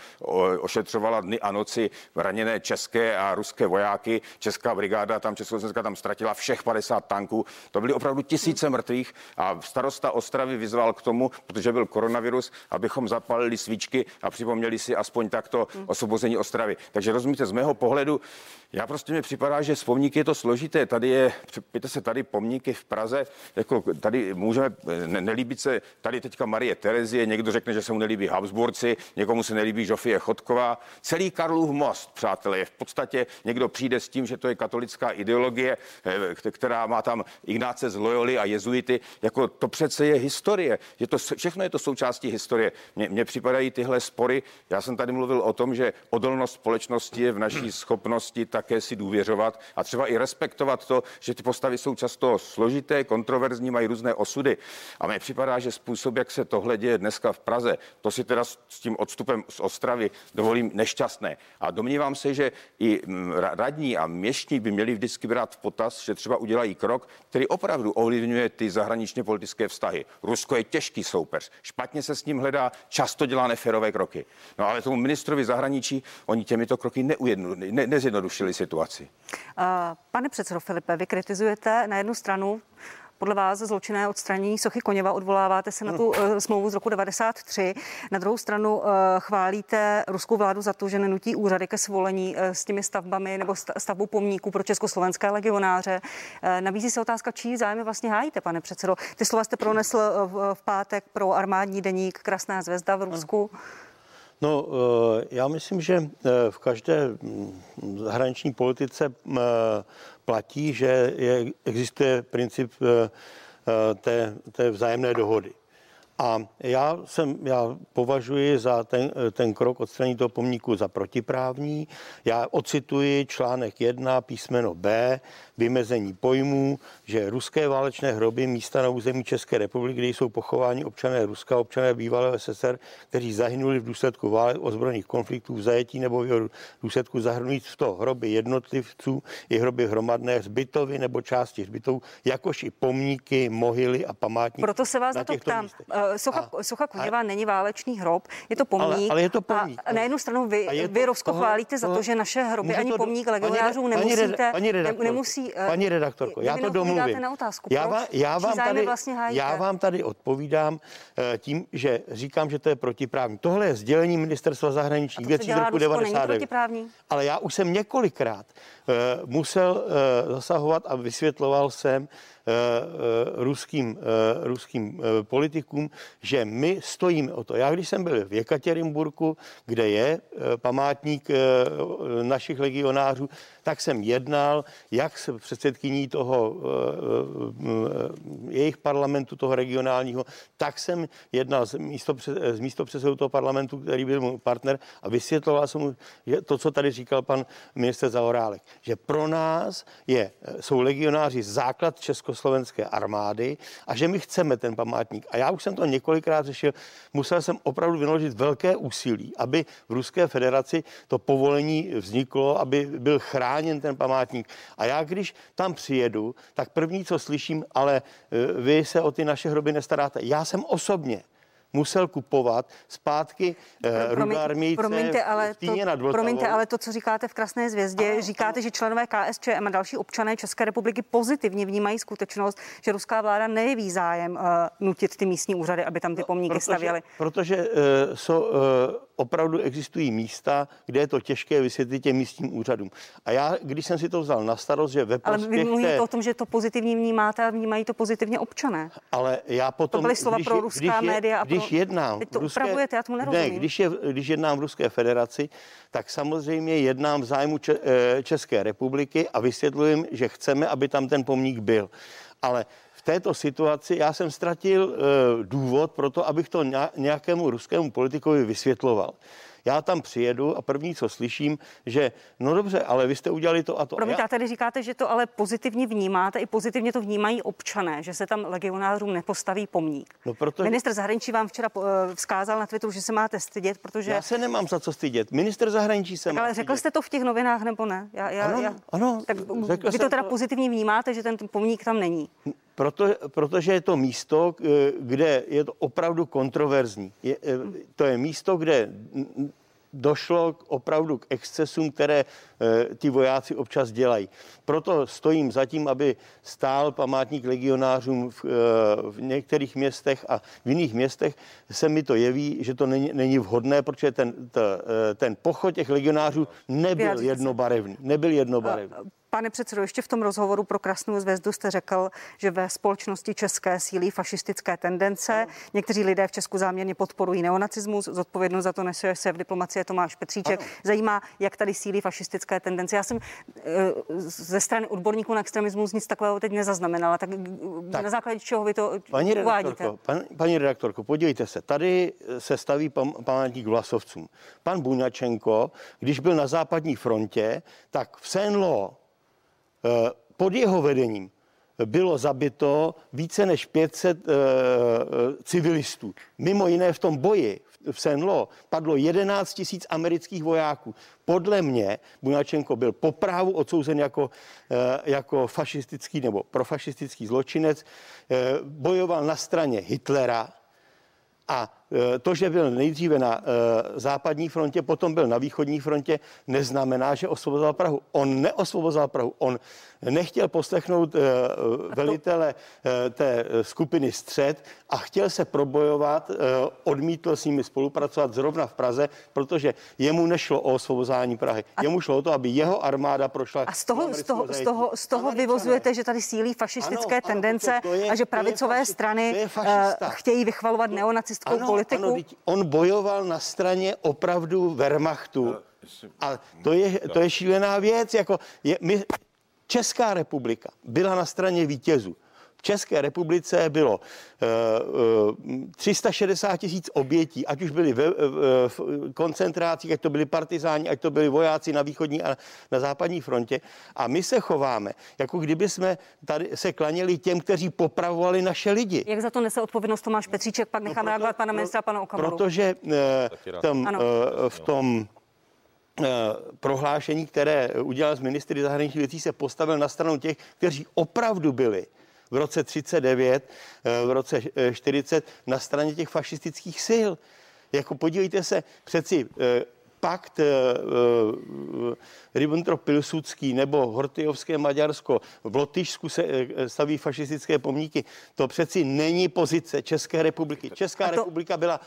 ošetřovala dny a noci raněné české a ruské vojáky. Česká brigáda tam, Československá tam ztratila všech 50 tanků. To byly opravdu tisíce mrtvých a starosta Ostravy vyzval k tomu, protože byl koronavirus, abychom zapalili svíčky a připomněli si aspoň aspoň takto osvobození Ostravy. Takže rozumíte, z mého pohledu, já prostě mi připadá, že s pomníky je to složité. Tady je, pěte se tady pomníky v Praze, jako tady můžeme ne, nelíbit se, tady teďka Marie Terezie, někdo řekne, že se mu nelíbí Habsburci, někomu se nelíbí Žofie Chodková. Celý Karlův most, přátelé, je v podstatě někdo přijde s tím, že to je katolická ideologie, eh, která má tam Ignáce z Loyoli a jezuity, jako to přece je historie. Je to, všechno je to součástí historie. Mně připadají tyhle spory, já jsem tady tady mluvil o tom, že odolnost společnosti je v naší *clears throat* schopnosti také si důvěřovat a třeba i respektovat to, že ty postavy jsou často složité, kontroverzní, mají různé osudy. A mně připadá, že způsob, jak se tohle děje dneska v Praze, to si teda s tím odstupem z Ostravy dovolím nešťastné. A domnívám se, že i mm, radní a měštní by měli vždycky brát v potaz, že třeba udělají krok, který opravdu ovlivňuje ty zahraničně politické vztahy. Rusko je těžký soupeř, špatně se s ním hledá, často dělá neférové kroky. No ale tomu ministrovi zahraničí oni těmito kroky neujednu, ne, nezjednodušili situaci. Pane předsedo Filipe, vy kritizujete na jednu stranu podle vás zločinné odstranění sochy Koněva, odvoláváte se na tu uh, smlouvu z roku 93. Na druhou stranu uh, chválíte ruskou vládu za to, že nenutí úřady ke svolení uh, s těmi stavbami nebo stavbou pomníků pro československé legionáře. Uh, nabízí se otázka, čí zájmy vlastně hájíte, pane předsedo. Ty slova jste pronesl uh, v, v pátek pro armádní deník Krasná zvezda v Rusku. Uh. No, eh, já myslím, že eh, v každé mm, zahraniční politice eh, platí, že je, existuje princip té, té vzájemné dohody. A já, jsem, já považuji za ten, ten krok odstranění toho pomníku za protiprávní. Já ocituji článek 1, písmeno B, vymezení pojmů, že ruské válečné hroby místa na území České republiky, kde jsou pochováni občané Ruska, občané bývalého SSR, kteří zahynuli v důsledku válek ozbrojených konfliktů, v zajetí nebo v důsledku zahrnujíc v to hroby jednotlivců i hroby hromadné hřbitovy nebo části hřbitovů, jakož i pomníky, mohyly a památníky. Proto se vás na to ptám. Místech. Socha, a, socha Koněva a, není válečný hrob, je to pomník. Ale, ale je to pomník. A na jednu stranu vy, vy Rusko chválíte za to, že naše hroby ani pomník legionářů nemusíte, paní redaktorko, nemusí... Paní redaktorko, já to domluvím. Na otázku, já, vám, já, vám tady, vlastně já vám tady odpovídám tím, že říkám, že to je protiprávní. Tohle je sdělení ministerstva zahraničních věcí z roku 99. Ale já už jsem několikrát uh, musel uh, zasahovat a vysvětloval jsem, Eh, eh, ruským, eh, ruským politikům, že my stojíme o to. Já když jsem byl v Jekatěrinburku, kde je památník našich legionářů, tak jsem jednal jak s předsedkyní toho jejich parlamentu, toho regionálního, tak jsem jednal s místo, s místo předsedou toho parlamentu, který byl můj partner a vysvětloval jsem mu že to, co tady říkal pan minister Zaorálek, že pro nás je, jsou legionáři základ Česko československé armády a že my chceme ten památník. A já už jsem to několikrát řešil, musel jsem opravdu vynaložit velké úsilí, aby v Ruské federaci to povolení vzniklo, aby byl chráněn ten památník. A já, když tam přijedu, tak první, co slyším, ale e, vy se o ty naše hroby nestaráte. Já jsem osobně musel kupovat zpátky uh, rudé promiňte, ale to, nad Promiňte, ale to, co říkáte v Krasné zvězdě, ano, říkáte, ano. že členové KSČM a další občané České republiky pozitivně vnímají skutečnost, že ruská vláda nejeví zájem uh, nutit ty místní úřady, aby tam ty pomníky protože, stavěly. Protože uh, so, uh, opravdu existují místa, kde je to těžké vysvětlit těm místním úřadům. A já, když jsem si to vzal na starost, že ve prospěch Ale vy mluvíte té... o tom, že to pozitivně vnímáte a vnímají to pozitivně občané. Ale já potom... To byly slova když, pro ruská když média a pro když jednám Teď to ruské, upravujete, já tomu nerozumím. Ne, když, je, když jednám v Ruské federaci, tak samozřejmě jednám v zájmu eh, České republiky a vysvětlujem, že chceme, aby tam ten pomník byl. Ale v této situaci já jsem ztratil uh, důvod pro to, abych to nějakému ruskému politikovi vysvětloval. Já tam přijedu a první, co slyším, že no dobře, ale vy jste udělali to a to. Promiňte, já... tady říkáte, že to ale pozitivně vnímáte, i pozitivně to vnímají občané, že se tam legionářům nepostaví pomník. No proto... Minister zahraničí vám včera uh, vzkázal na Twitteru, že se máte stydět, protože... Já se nemám za co stydět. Minister zahraničí se Ale řekl jste to v těch novinách nebo ne? Já, já, ano, já... ano. Tak vy to teda to... pozitivně vnímáte, že ten pomník tam není? Proto, protože je to místo, kde je to opravdu kontroverzní. Je, to je místo, kde došlo opravdu k excesům, které e, ty vojáci občas dělají. Proto stojím za tím, aby stál památník legionářům v, e, v některých městech a v jiných městech se mi to jeví, že to není, není vhodné, protože ten, ta, e, ten pochod těch legionářů nebyl jednobarevný. Nebyl jednobarevný. Pane předsedo, ještě v tom rozhovoru pro Krasnou zvězdu jste řekl, že ve společnosti české sílí fašistické tendence. Někteří lidé v Česku záměrně podporují neonacismus. Zodpovědnost za to nese se v diplomacie Tomáš Petříček. Ano. Zajímá, jak tady sílí fašistické tendence. Já jsem eh, ze strany odborníků na extremismus nic takového teď nezaznamenala. Tak, tak. na základě čeho vy to paní uvádíte? Pan, paní redaktorko, podívejte se. Tady se staví pam, památník Vlasovcům. Pan Buňačenko, když byl na západní frontě, tak v Senlo Eh, pod jeho vedením bylo zabito více než 500 uh, eh, eh, civilistů. Mimo jiné v tom boji v Senlo padlo 11 tisíc amerických vojáků. Podle mě Bunačenko byl po právu odsouzen jako, jako fašistický nebo profašistický zločinec. Bojoval na straně Hitlera a Eh, to, že byl nejdříve na uh, západní frontě, potom byl na východní frontě, neznamená, že osvobozoval Prahu. On neosvobozoval Prahu. On nechtěl poslechnout uh, velitele té skupiny střed a chtěl se probojovat, odmítl s nimi spolupracovat zrovna v Praze, protože jemu nešlo o osvobozání Prahy. A jemu šlo o to, aby jeho armáda prošla. A z toho, z toho, z toho, z toho vyvozujete, že tady sílí fašistické ano, tendence ano, to, to je, a že pravicové faši, strany uh, chtějí vychvalovat neonacistickou politiku politiku? Ano, on bojoval na straně opravdu Wehrmachtu. A to je, to je šílená věc. Jako je, my, Česká republika byla na straně vítězů. V České republice bylo uh, uh, 360 tisíc obětí, ať už byli ve, uh, v koncentrácích, ať to byli partizáni, ať to byli vojáci na východní a na západní frontě. A my se chováme, jako kdyby jsme tady se klaněli těm, kteří popravovali naše lidi. Jak za to nese odpovědnost Tomáš Petříček? Pak nechám no proto, reagovat pana ministra, pana Okamuru. Protože uh, tam, uh, v tom prohlášení, které udělal z ministry zahraničních věcí, se postavil na stranu těch, kteří opravdu byli v roce 39, v roce 40 na straně těch fašistických sil. Jako podívejte se, přeci pakt eh, eh, Ribbentrop-Pilsudský nebo Hortyjovské Maďarsko, v Lotyšsku se eh, staví fašistické pomníky. To přeci není pozice České republiky. Česká to... republika byla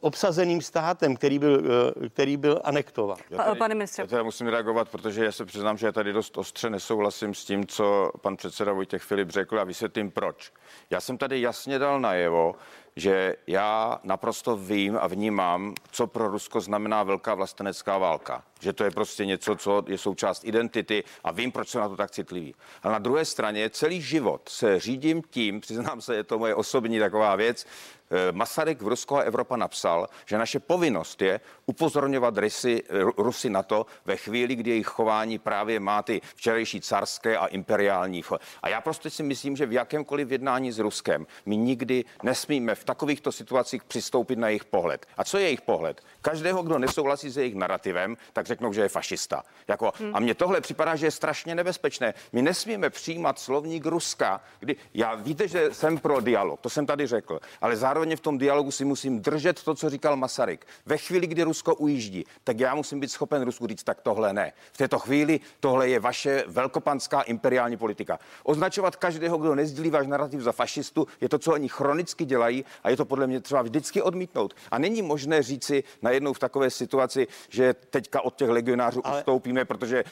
obsazeným státem, který byl, který byl anektován. Pane ministře. Já teda musím reagovat, protože já se přiznám, že já tady dost ostře nesouhlasím s tím, co pan předseda Vojtěch Filip řekl a vysvětlím proč. Já jsem tady jasně dal najevo, že já naprosto vím a vnímám, co pro Rusko znamená velká vlastenecká válka. Že to je prostě něco, co je součást identity a vím, proč jsem na to tak citlivý. Ale na druhé straně celý život se řídím tím, *laughs* přiznám se, je to moje osobní taková věc, Eh, Masaryk v Rusko a Evropa napsal, že naše povinnost je upozorňovat Rusy, Rusy na to ve chvíli, kdy jejich chování právě má ty včerejší carské a imperiální. A já prostě si myslím, že v jakémkoliv jednání s Ruskem my nikdy nesmíme v takovýchto situacích přistoupit na jejich pohled. A co je jejich pohled? Každého, kdo nesouhlasí s jejich narrativem, tak řeknou, že je fašista. Jako, hmm. A mně tohle připadá, že je strašně nebezpečné. My nesmíme přijímat slovník Ruska, kdy já víte, že jsem pro dialog, to jsem tady řekl, ale zároveň v tom dialogu si musím držet to, co říkal Masaryk. Ve chvíli, kdy Rusko ujíždí, tak já musím být schopen Rusku říct, tak tohle ne. V této chvíli tohle je vaše velkopanská imperiální politika. Označovat každého, kdo nezdílí váš narrativ za fašistu, je to, co oni chronicky dělají a je to podle mě třeba vždycky odmítnout. A není možné říci najednou v takové situaci, že teďka od těch legionářů Ale... ustoupíme, protože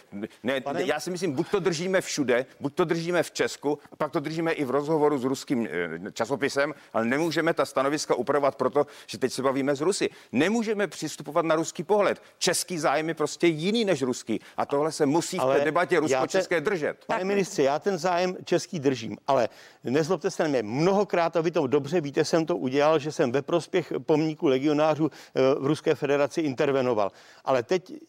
ne, Pane... já si myslím, buď to držíme všude, buď to držíme v Česku, pak to držíme i v rozhovoru s ruským eh, časopisem, ale nemůžeme ta stanoviska upravovat proto, že teď se bavíme z Rusy. Nemůžeme přistupovat na ruský pohled. Český zájem je prostě jiný než ruský a tohle se musí ale v té debatě rusko-české držet. Pane ministře, já ten zájem český držím, ale nezlobte se na mě, mnohokrát, a vy to dobře víte, jsem to udělal, že jsem ve prospěch pomníku legionářů eh, v Ruské federaci intervenoval. Ale teď,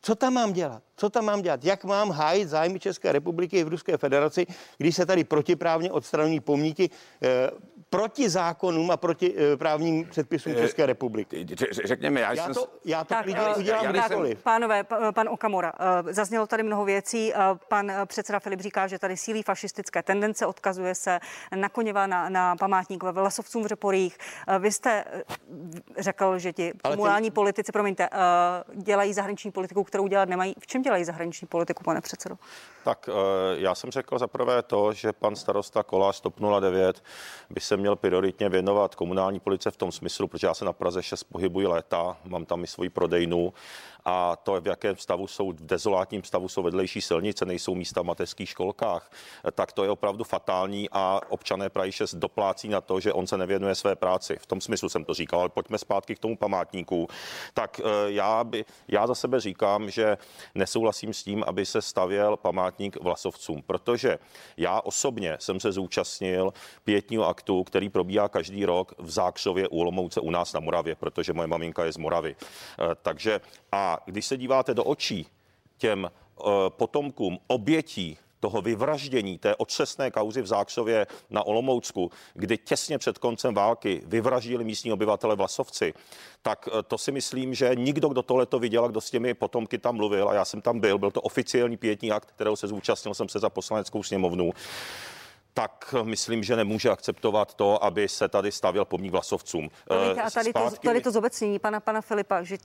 co tam mám dělat? Co tam mám dělat? Jak mám hájit zájmy České republiky v Ruské federaci, když se tady protiprávně odstraňují pomníky eh, proti zákonům a proti uh, právním předpisům eh, České republiky. Řekněme, já, já jsem... To, já to tak, klidně uh, udělám já kdykoliv. Pánové, pan Okamora, uh, zaznělo tady mnoho věcí. Uh, pan předseda Filip říká, že tady sílí fašistické tendence, odkazuje se na Koněva, na, na památník ve Vlasovcům v Řeporích. Uh, vy jste řekl, že ti komunální ty... politici, promiňte, uh, dělají zahraniční politiku, kterou dělat nemají. V čem dělají zahraniční politiku, pane předsedo? Tak já jsem řekl za prvé to, že pan starosta Kolář TOP 09 by se měl prioritně věnovat komunální policie v tom smyslu, protože já se na Praze 6 pohybuji léta, mám tam i svoji prodejnu a to, v jakém stavu jsou, v dezolátním stavu jsou vedlejší silnice, nejsou místa v mateřských školkách, tak to je opravdu fatální a občané Prahy 6 doplácí na to, že on se nevěnuje své práci. V tom smyslu jsem to říkal, ale pojďme zpátky k tomu památníku. Tak eh, já, by, já za sebe říkám, že nesouhlasím s tím, aby se stavěl památník vlasovcům, protože já osobně jsem se zúčastnil pětního aktu, který probíhá každý rok v Zákřově u Olomouce u nás na Moravě, protože moje maminka je z Moravy. Eh, takže a když se díváte do očí těm eh, potomkům obětí toho vyvraždění té otřesné kauzy v Zákřově na Olomoucku, kdy těsně před koncem války vyvraždili místní obyvatele Vlasovci, tak eh, to si myslím, že nikdo, kdo tohle to viděl a kdo s těmi potomky tam mluvil, a já jsem tam byl, byl to oficiální pětní akt, kterého se zúčastnil jsem se za poslaneckou sněmovnu, tak myslím, že nemůže akceptovat to, aby se tady stavěl pomník vlasovcům. a tady, to, tady to zobecnění pana, pana Filipa, že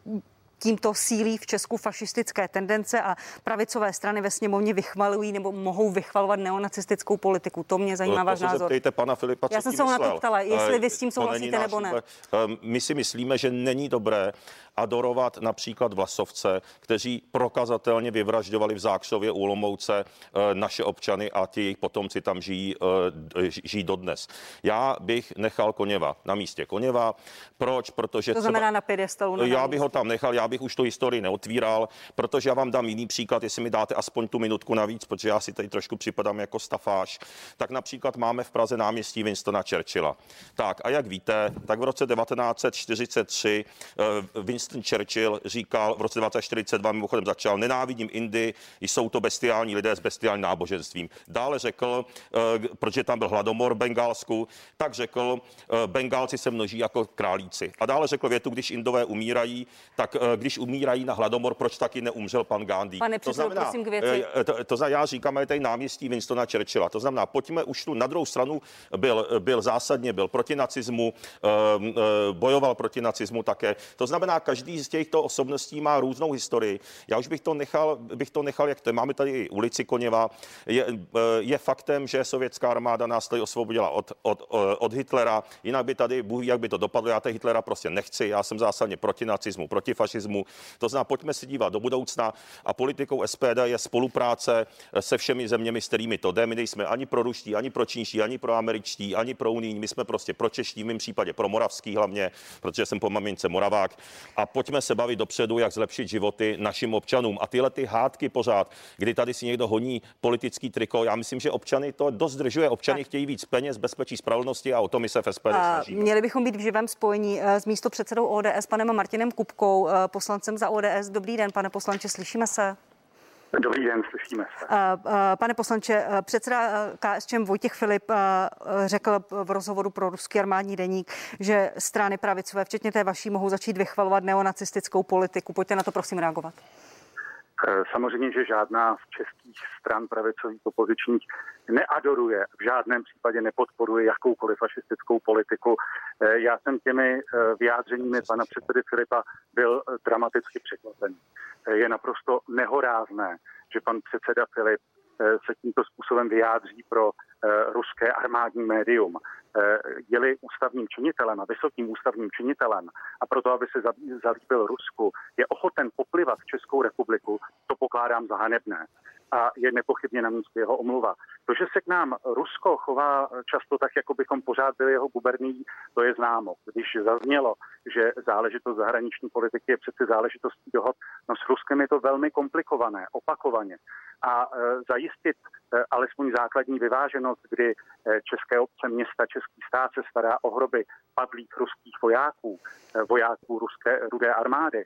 tímto sílí v Česku fašistické tendence a pravicové strany ve sněmovně vychvalují nebo mohou vychvalovat neonacistickou politiku. To mě zajímá váš názor. Zeptejte pana Filipa, Já jsem se na to ptala, jestli vy s tím souhlasíte nebo ne. Ehm, my si myslíme, že není dobré adorovat například vlasovce, kteří prokazatelně vyvražďovali v Zákřově u Olomouce eh, naše občany a ti jejich potomci tam žijí, eh, žijí dodnes. Já bych nechal Koněva na místě Koněva. Proč? Protože to znamená třeba, na pědestalu. Já bych ho tam nechal, já bych už tu historii neotvíral, protože já vám dám jiný příklad, jestli mi dáte aspoň tu minutku navíc, protože já si tady trošku připadám jako stafáž. Tak například máme v Praze náměstí Winstona Churchilla. Tak a jak víte, tak v roce 1943 Winston Winston Churchill říkal v roce 1942, mimochodem začal, nenávidím Indy, jsou to bestiální lidé s bestiálním náboženstvím. Dále řekl, protože tam byl hladomor v Bengálsku, tak řekl, Bengálci se množí jako králíci. A dále řekl větu, když Indové umírají, tak když umírají na hladomor, proč taky neumřel pan Gandhi? Pane to znamená, prosím k věci. To, to, znamená, já říkám, je tady náměstí Winstona Churchilla. To znamená, pojďme už tu na druhou stranu byl, byl zásadně, byl proti nacismu, ehm, eh, bojoval proti nacismu také. To znamená, každý z těchto osobností má různou historii. Já už bych to nechal, bych to nechal jak to máme tady ulici Koněva. Je, eh, je faktem, že sovětská armáda nás tady osvobodila od, od, eh, od Hitlera, jinak by tady, jak by to dopadlo, já tady Hitlera prostě nechci, já jsem zásadně proti nacismu, proti fašismu. To znamená, pojďme se dívat do budoucna a politikou SPD je spolupráce se všemi zeměmi, s kterými to jde. My nejsme ani pro ruští, ani pro čínští, ani pro američtí, ani pro unijní. My jsme prostě pro čeští, v mém případě pro moravský hlavně, protože jsem po mamince moravák. A pojďme se bavit dopředu, jak zlepšit životy našim občanům. A tyhle ty hádky pořád, kdy tady si někdo honí politický triko, já myslím, že občany to dost zdržuje. Občany tak. chtějí víc peněz, bezpečí, spravedlnosti a o to my se v SPD snažíme. Měli bychom být v živém spojení eh, s místo předsedou ODS, panem Martinem Kupkou, eh, poslancem za ODS. Dobrý den, pane poslanče, slyšíme se. Dobrý den, slyšíme se. Pane poslanče, předseda KSČM Vojtěch Filip řekl v rozhovoru pro ruský armádní deník, že strany pravicové, včetně té vaší, mohou začít vychvalovat neonacistickou politiku. Pojďte na to prosím reagovat. E, samozřejmě, že žádná z českých stran pravicových opozičních neadoruje, v žádném případě nepodporuje jakoukoliv fašistickou politiku. E, já jsem těmi e, vyjádřeními pana předsedy Filipa byl dramaticky překvapený je naprosto nehorázné, že pan předseda Filip eh, se tímto způsobem vyjádří pro eh, ruské armádní médium. Eh, je-li ústavním činitelem a vysokým ústavním činitelem a proto, aby se zalíbil Rusku, je ochoten poplivat Českou republiku, to pokládám za hanebné a je nepochybně na místě jeho omluva. To, že se k nám Rusko chová často tak, jako bychom pořád byli jeho guberní, to je známo. Když zaznělo, že záležitost zahraniční politiky je přeci záležitostí dohod, no s Ruskem je to velmi komplikované, opakovaně. A e, zajistit e, alespoň základní vyváženost, kdy e, české obce, města, český stát se stará o hroby padlých ruských vojáků, e, vojáků ruské rudé armády,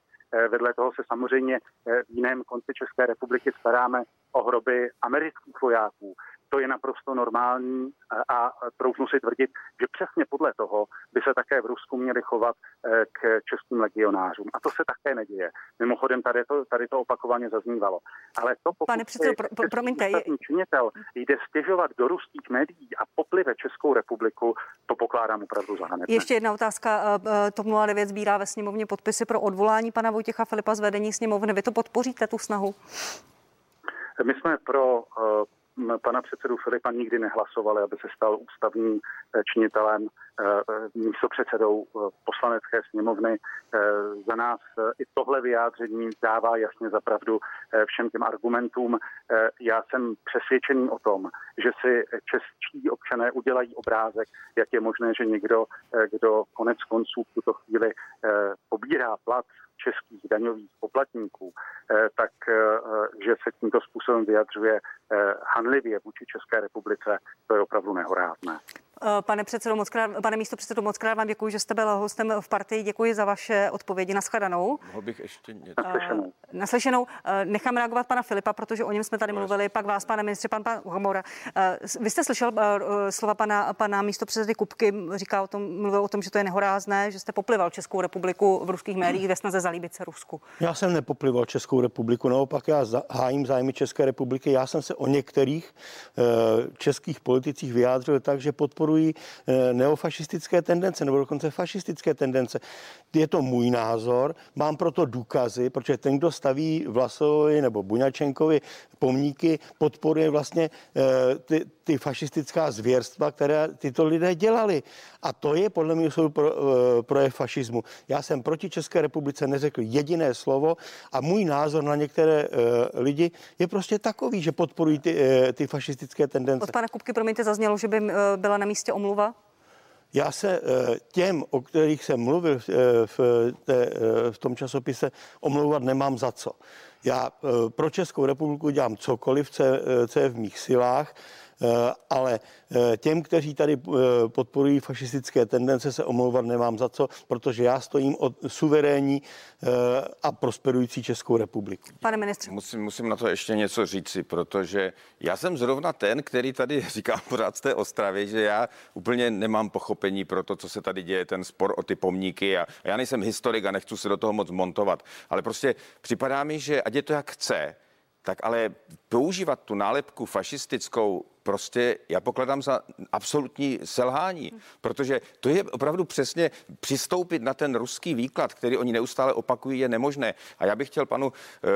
Vedle toho se samozřejmě v jiném konci České republiky staráme o hroby amerických vojáků. To je naprosto normální a troufnu si tvrdit, že přesně podle toho by se také v Rusku měli chovat eh, k českým legionářům. A to se také neděje. Mimochodem tady to, tady to opakovaně zaznívalo. Ale to pokud Pane předsedo, pro, pro, promiňte, je... činitel jde stěžovat do ruských médií a poplive Českou republiku, to pokládám opravdu za hanebné. Ještě jedna otázka. Eh, eh, TOP 09 sbírá ve sněmovně podpisy pro odvolání pana Vojtěcha Filipa z vedení sněmovny. Vy to podpoříte, tu snahu? My jsme pro pana předsedu Filipa nikdy nehlasovali, aby se stal ústavním eh, činitelem, uh, místo předsedou poslanecké sněmovny. Za nás i tohle vyjádření dává jasně zapravdu všem těm argumentům. Já jsem přesvědčený o tom, že si čeští občané udělají obrázek, jak je možné, že někdo, kdo konec konců v tuto chvíli pobírá plat českých daňových poplatníků, eh, tak eh, že se tímto způsobem vyjadřuje eh, hanlivě vůči České republice, to je opravdu nehorázné. Eh, pane předsedo, moc krát, pane místo předsedo, moc krát vám děkuji, že jste byl hostem v partii. Děkuji za vaše odpovědi. Naschledanou. Mohl bych ještě něco. Naslyšenou. Naslyšenou. Eh, nechám reagovat pana Filipa, protože o něm jsme tady mluvili, pak vás, pane ministře, pan, pan Homora. Vy jste slyšel slova pana, pana místo předsedy Kupky, říká o tom, mluvil o tom, že to je nehorázné, že jste poplival Českou republiku v ruských médiích ve snaze zalíbit se Rusku. Já jsem nepoplival Českou republiku, naopak já hájím zájmy České republiky. Já jsem se o některých českých politicích vyjádřil tak, že podporu podporují eh, neofašistické tendence nebo dokonce fašistické tendence. Je to můj názor, mám proto důkazy, protože ten, kdo staví Vlasovi nebo Buňačenkovi pomníky, podporuje vlastně eh, ty, ty fašistická zvěrstva, které tyto lidé dělali. A to je podle mě soudu pro, eh, projev fašismu. Já jsem proti České republice neřekl jediné slovo a můj názor na některé lidi je prostě takový, že podporují ty, ty fašistické tendence. Od pana Kupky, promiňte, zaznělo, že by byla na omluva? Já se eh, těm, o kterých jsem mluvil eh, v, té, eh, v tom časopise, omlouvat nemám za co. Já pro Českou republiku dělám cokoliv, co je v mých silách. Ale těm, kteří tady podporují fašistické tendence, se omlouvat nemám za co, protože já stojím od suverénní a prosperující Českou republiku. Pane ministře. Musím, musím na to ještě něco říci, protože já jsem zrovna ten, který tady *laughs* říká pořád z té Ostravě, že já úplně nemám pochopení pro to, co se tady děje, ten spor o ty pomníky a, a já nejsem historik a nechci se do toho moc montovat, ale prostě připadá mi, že ať je to jak chce, tak ale používat tu nálepku fašistickou prostě já pokladám za absolutní selhání, protože to je opravdu přesně přistoupit na ten ruský výklad, který oni neustále opakují, je nemožné. A já bych chtěl panu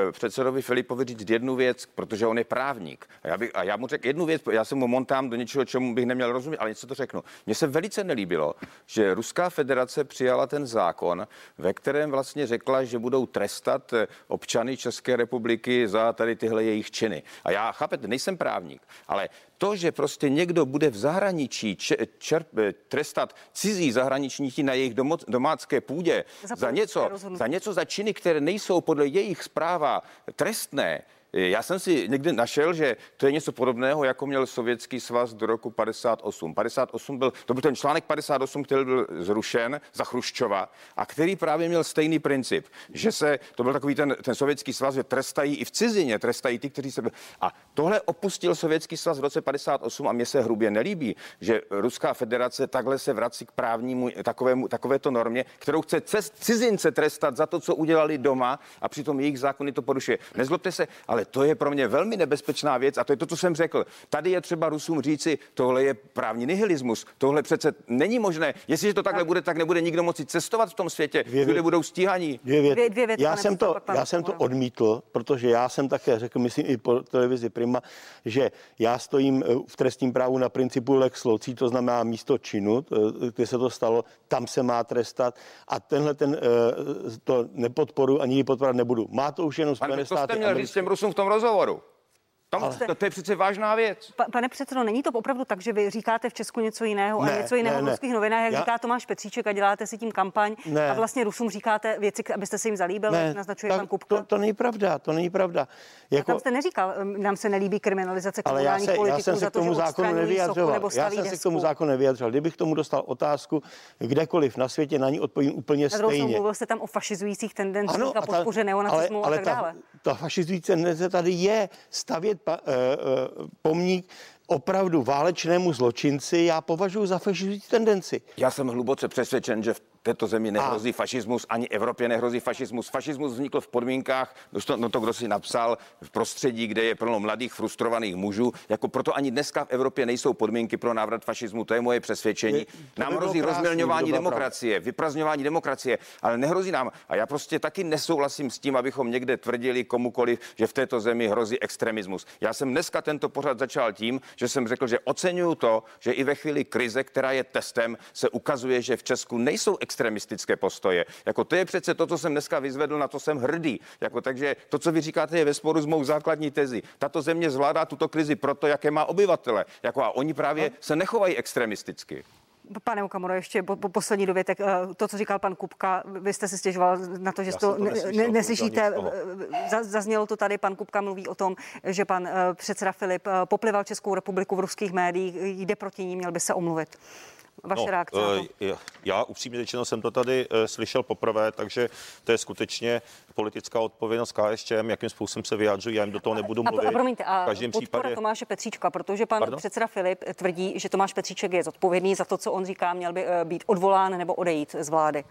e, předsedovi Filipovi říct jednu věc, protože on je právník. A já, bych, a já mu řekl jednu věc, já se mu montám do něčeho, čemu bych neměl rozumět, ale něco to řeknu. Mně se velice nelíbilo, že Ruská federace přijala ten zákon, ve kterém vlastně řekla, že budou trestat eh, občany České republiky za tady tyhle jejich činy. A já, chápete, nejsem právník, ale to, že prostě někdo bude v zahraničí čerp, trestat cizí zahraničníky na jejich domo, domácké půdě za, za něco, za něco, za činy, které nejsou podle jejich zpráva trestné, já jsem si někdy našel, že to je něco podobného, jako měl Sovětský svaz do roku 58. 58 byl, to byl ten článek 58, který byl zrušen za Chruščova a který právě měl stejný princip, že se, to byl takový ten, ten Sovětský svaz, že trestají i v cizině, trestají ty, kteří se... A tohle opustil Sovětský svaz v roce 58 a mně se hrubě nelíbí, že Ruská federace takhle se vrací k právnímu takovému, takovéto normě, kterou chce cizince trestat za to, co udělali doma a přitom jejich zákony to porušuje. Nezlobte se, ale ale to je pro mě velmi nebezpečná věc a to je to, co jsem řekl. Tady je třeba Rusům říci, tohle je právní nihilismus, tohle přece není možné. Jestliže to takhle bude, tak nebude nikdo moci cestovat v tom světě, dvě kde budou stíhaní. Dvě věty. Dvě, dvě věty já jsem, to, já jsem to odmítl, protože já jsem také řekl, myslím i po televizi Prima, že já stojím eh, v trestním právu na principu lex loci, to znamená místo činu, eh, kde se to stalo, tam se má trestat a tenhle ten, eh, to nepodporu ani podporovat nebudu. Má to už jenom Spojené státy. Měl říct těm Rusům v tom rozhovoru. Tam, ale... to, to je přece vážná věc. Pa, pane předsedo, není to opravdu tak, že vy říkáte v Česku něco jiného ne, a něco jiného ne, v ruských novinách, jak Já... říká Tomáš Petříček a děláte si tím kampaň ne. a vlastně Rusům říkáte věci, abyste se jim zalíbil, ne, naznačuje pan Kupka. To, to není pravda, to není pravda. Jako... A tam jste neříkal, nám se nelíbí kriminalizace komunálních politiků já jsem se k tomu zákonu nevyjadřoval. Já jsem se k tomu zákonu nevyjadřoval. Kdybych tomu dostal otázku kdekoliv na světě, na ní odpovím úplně stejně. Mluvil jste tam o fašizujících tendencích a podpoře neonacismu a tak dále. Ta fašizující tendence tady je stavět pomník opravdu válečnému zločinci já považuji za fašizující tendenci. Já jsem hluboce přesvědčen, že v této zemi nehrozí a. fašismus, ani Evropě nehrozí fašismus. Fašismus vznikl v podmínkách, no, no to, kdo si napsal, v prostředí, kde je plno mladých, frustrovaných mužů. Jako proto ani dneska v Evropě nejsou podmínky pro návrat fašismu. To je moje přesvědčení. Je, nám hrozí rozmělňování demokracie, pravda. vyprazňování demokracie, ale nehrozí nám. A já prostě taky nesouhlasím s tím, abychom někde tvrdili komukoliv, že v této zemi hrozí extremismus. Já jsem dneska tento pořad začal tím, že jsem řekl, že oceňuju to, že i ve chvíli krize, která je testem, se ukazuje, že v Česku nejsou extremistické postoje. Jako to je přece to, co jsem dneska vyzvedl, na to jsem hrdý. Jako, takže to, co vy říkáte, je ve sporu s mou základní tezi. Tato země zvládá tuto krizi proto, jaké má obyvatele. Jako, a oni právě no. se nechovají extremisticky. Pane Ukamoro, ještě po, po poslední dovětek. Eh, to, co říkal pan Kupka, vy jste si stěžoval na to, že to, to ne, neslyšíte. Zaznělo to tady, pan Kupka mluví o tom, že pan eh, předseda Filip eh, poplival Českou republiku v ruských médiích, jde proti ní, měl by se omluvit. Vaše no, reakce? Uh, já upřímně řečeno jsem to tady uh, slyšel poprvé, takže to je skutečně politická odpovědnost KSČM, jakým způsobem se vyjádřují, já jim do toho nebudu mluvit. A, promiňte, a v každém případě... Tomáše Petříčka, protože pan Pardon? předseda Filip tvrdí, že Tomáš Petříček je zodpovědný za to, co on říká, měl by být odvolán nebo odejít z vlády.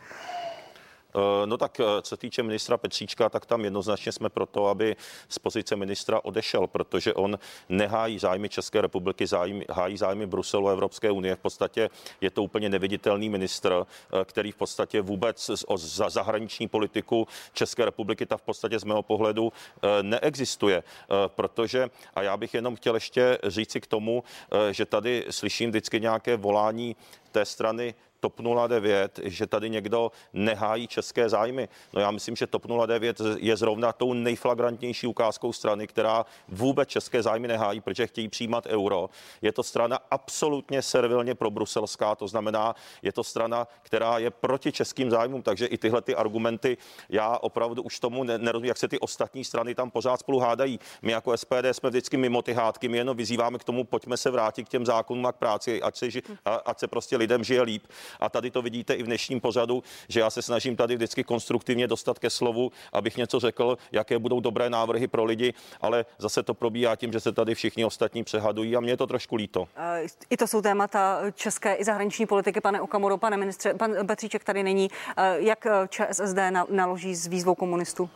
Eh, no tak eh, co týče ministra Petříčka, tak tam jednoznačně jsme proto, aby z pozice ministra odešel, protože on nehájí zájmy České republiky, zájmy, hájí zájmy Bruselu a Evropské unie. V podstatě je to úplně neviditelný ministr, eh, který v podstatě vůbec za zahraniční politiku České republiky ta v podstatě z mého pohledu neexistuje, protože, a já bych jenom chtěl ještě říci k tomu, že tady slyším vždycky nějaké volání té strany TOP 09, že tady někdo nehájí české zájmy. No já myslím, že TOP 09 je zrovna tou nejflagrantnější ukázkou strany, která vůbec české zájmy nehájí, protože chtějí přijímat euro. Je to strana absolutně servilně pro bruselská, to znamená, je to strana, která je proti českým zájmům, takže i tyhle ty argumenty, já opravdu už tomu nerozumím, jak se ty ostatní strany tam pořád spolu hádají. My jako SPD jsme vždycky mimo ty hádky, my jenom vyzýváme k tomu, pojďme se vrátit k těm zákonům a k práci, ať se, ať se prostě lidem žije líp. A tady to vidíte i v dnešním pořadu, že já se snažím tady vždycky konstruktivně dostat ke slovu, abych něco řekl, jaké budou dobré návrhy pro lidi, ale zase to probíhá tím, že se tady všichni ostatní přehadují a mě je to trošku líto. I to jsou témata české i zahraniční politiky, pane Okamoro, pane ministře, pan Petříček tady není. Jak ČSSD naloží s výzvou komunistů?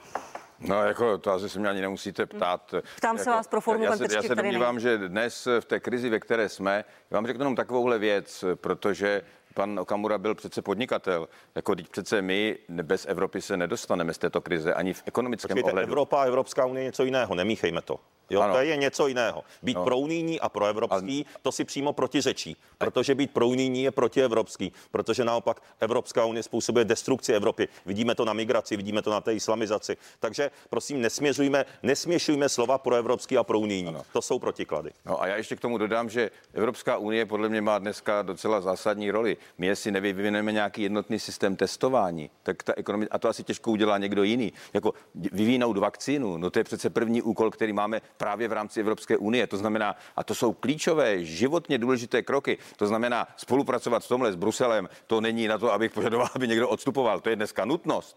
No, jako to asi se mě ani nemusíte ptát. Ptám jako, se vás pro formu, já, se, já se domnívám, že dnes v té krizi, ve které jsme, vám řeknu jenom takovouhle věc, protože pan Okamura byl přece podnikatel. Jako teď přece my bez Evropy se nedostaneme z této krize ani v ekonomickém Počkejte, ohledu. Evropa a Evropská unie je něco jiného, nemíchejme to. Jo, ano. to je něco jiného. Být no. prounijní a proevropský, a... to si přímo protiřečí, protože být prounijní je protievropský, protože naopak Evropská unie způsobuje destrukci Evropy. Vidíme to na migraci, vidíme to na té islamizaci. Takže prosím, nesměřujme, nesměšujme slova proevropský a prounijní. To jsou protiklady. No a já ještě k tomu dodám, že Evropská unie podle mě má dneska docela zásadní roli. My jestli nevyvineme nějaký jednotný systém testování, tak ta ekonomie, a to asi těžko udělá někdo jiný, jako vyvinout vakcínu, no to je přece první úkol, který máme právě v rámci Evropské unie. To znamená, a to jsou klíčové, životně důležité kroky. To znamená, spolupracovat v tomhle s Bruselem, to není na to, abych požadoval, aby někdo odstupoval. To je dneska nutnost.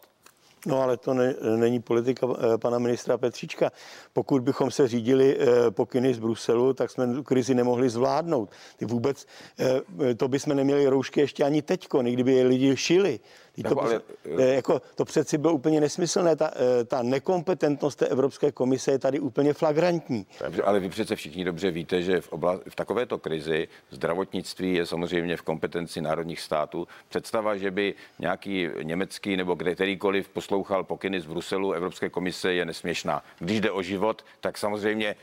No ale to ne, není politika eh, pana ministra Petříčka. Pokud bychom se řídili eh, pokyny z Bruselu, tak jsme krizi nemohli zvládnout. Ty vůbec, eh, to bychom neměli roušky ještě ani teďko, kdyby je lidi šili. To, ale, jako, to přeci bylo úplně nesmyslné. Ta, ta nekompetentnost té Evropské komise je tady úplně flagrantní. Ale vy přece všichni dobře víte, že v, obla, v takovéto krizi zdravotnictví je samozřejmě v kompetenci národních států. Představa, že by nějaký německý nebo kterýkoliv poslouchal pokyny z Bruselu Evropské komise je nesměšná. Když jde o život, tak samozřejmě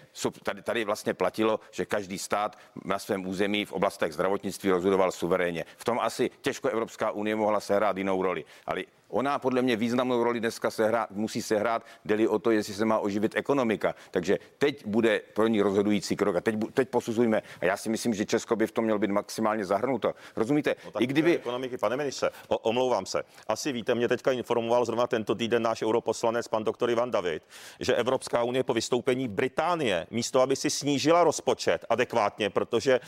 tady, tady vlastně platilo, že každý stát na svém území v oblastech zdravotnictví rozhodoval suverénně. V tom asi těžko Evropská unie mohla sehrát jinou progurali. Ali Ona podle mě významnou roli dneska sehrát, musí sehrát, jde o to, jestli se má oživit ekonomika. Takže teď bude pro ní rozhodující krok. A teď, teď posuzujeme. A já si myslím, že Česko by v tom mělo být maximálně zahrnuto. Rozumíte? No, I kdyby... Ekonomiky, pane ministře, o, omlouvám se. Asi víte, mě teďka informoval zrovna tento týden náš europoslanec, pan doktor Ivan David, že Evropská unie po vystoupení Británie, místo aby si snížila rozpočet adekvátně, protože e,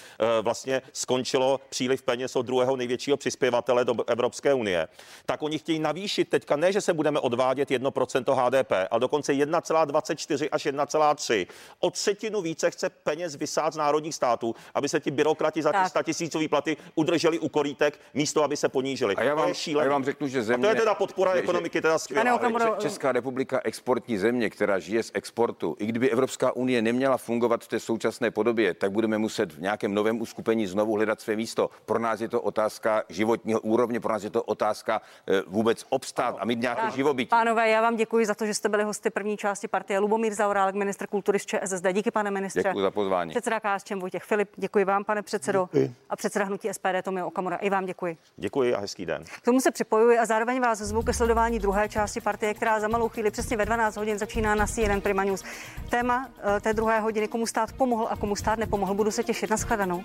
vlastně skončilo příliv peněz od druhého největšího přispěvatele do Evropské unie, tak oni chtějí navýšit teďka ne, že se budeme odvádět 1% HDP, ale dokonce 1,24 až 1,3. O třetinu více chce peněz vysát z národních států, aby se ti byrokrati za ty 100 tisícové platy udrželi u korítek, místo aby se ponížili. A já vám, a já vám řeknu, že země... A to je teda podpora že, ekonomiky, teda skvělá. Česká republika exportní země, která žije z exportu. I kdyby Evropská unie neměla fungovat v té současné podobě, tak budeme muset v nějakém novém uskupení znovu hledat své místo. Pro nás je to otázka životního úrovně, pro nás je to otázka eh, vůbec obstát a mít nějaké živobytí. Pánové, já vám děkuji za to, že jste byli hosty první části partie. Lubomír Zaurálek, ministr kultury z ČSSD. Díky, pane ministře. Děkuji za pozvání. Předseda KSČM Vojtěch Filip, děkuji vám, pane předsedo. Děkuji. A předseda hnutí SPD Tomio Okamura. I vám děkuji. Děkuji a hezký den. K tomu se připojuji a zároveň vás zvu ke sledování druhé části partie, která za malou chvíli přesně ve 12 hodin začíná na CNN Prima News. Téma eh, té druhé hodiny, komu stát pomohl a komu stát nepomohl. Budu se těšit na shledanou.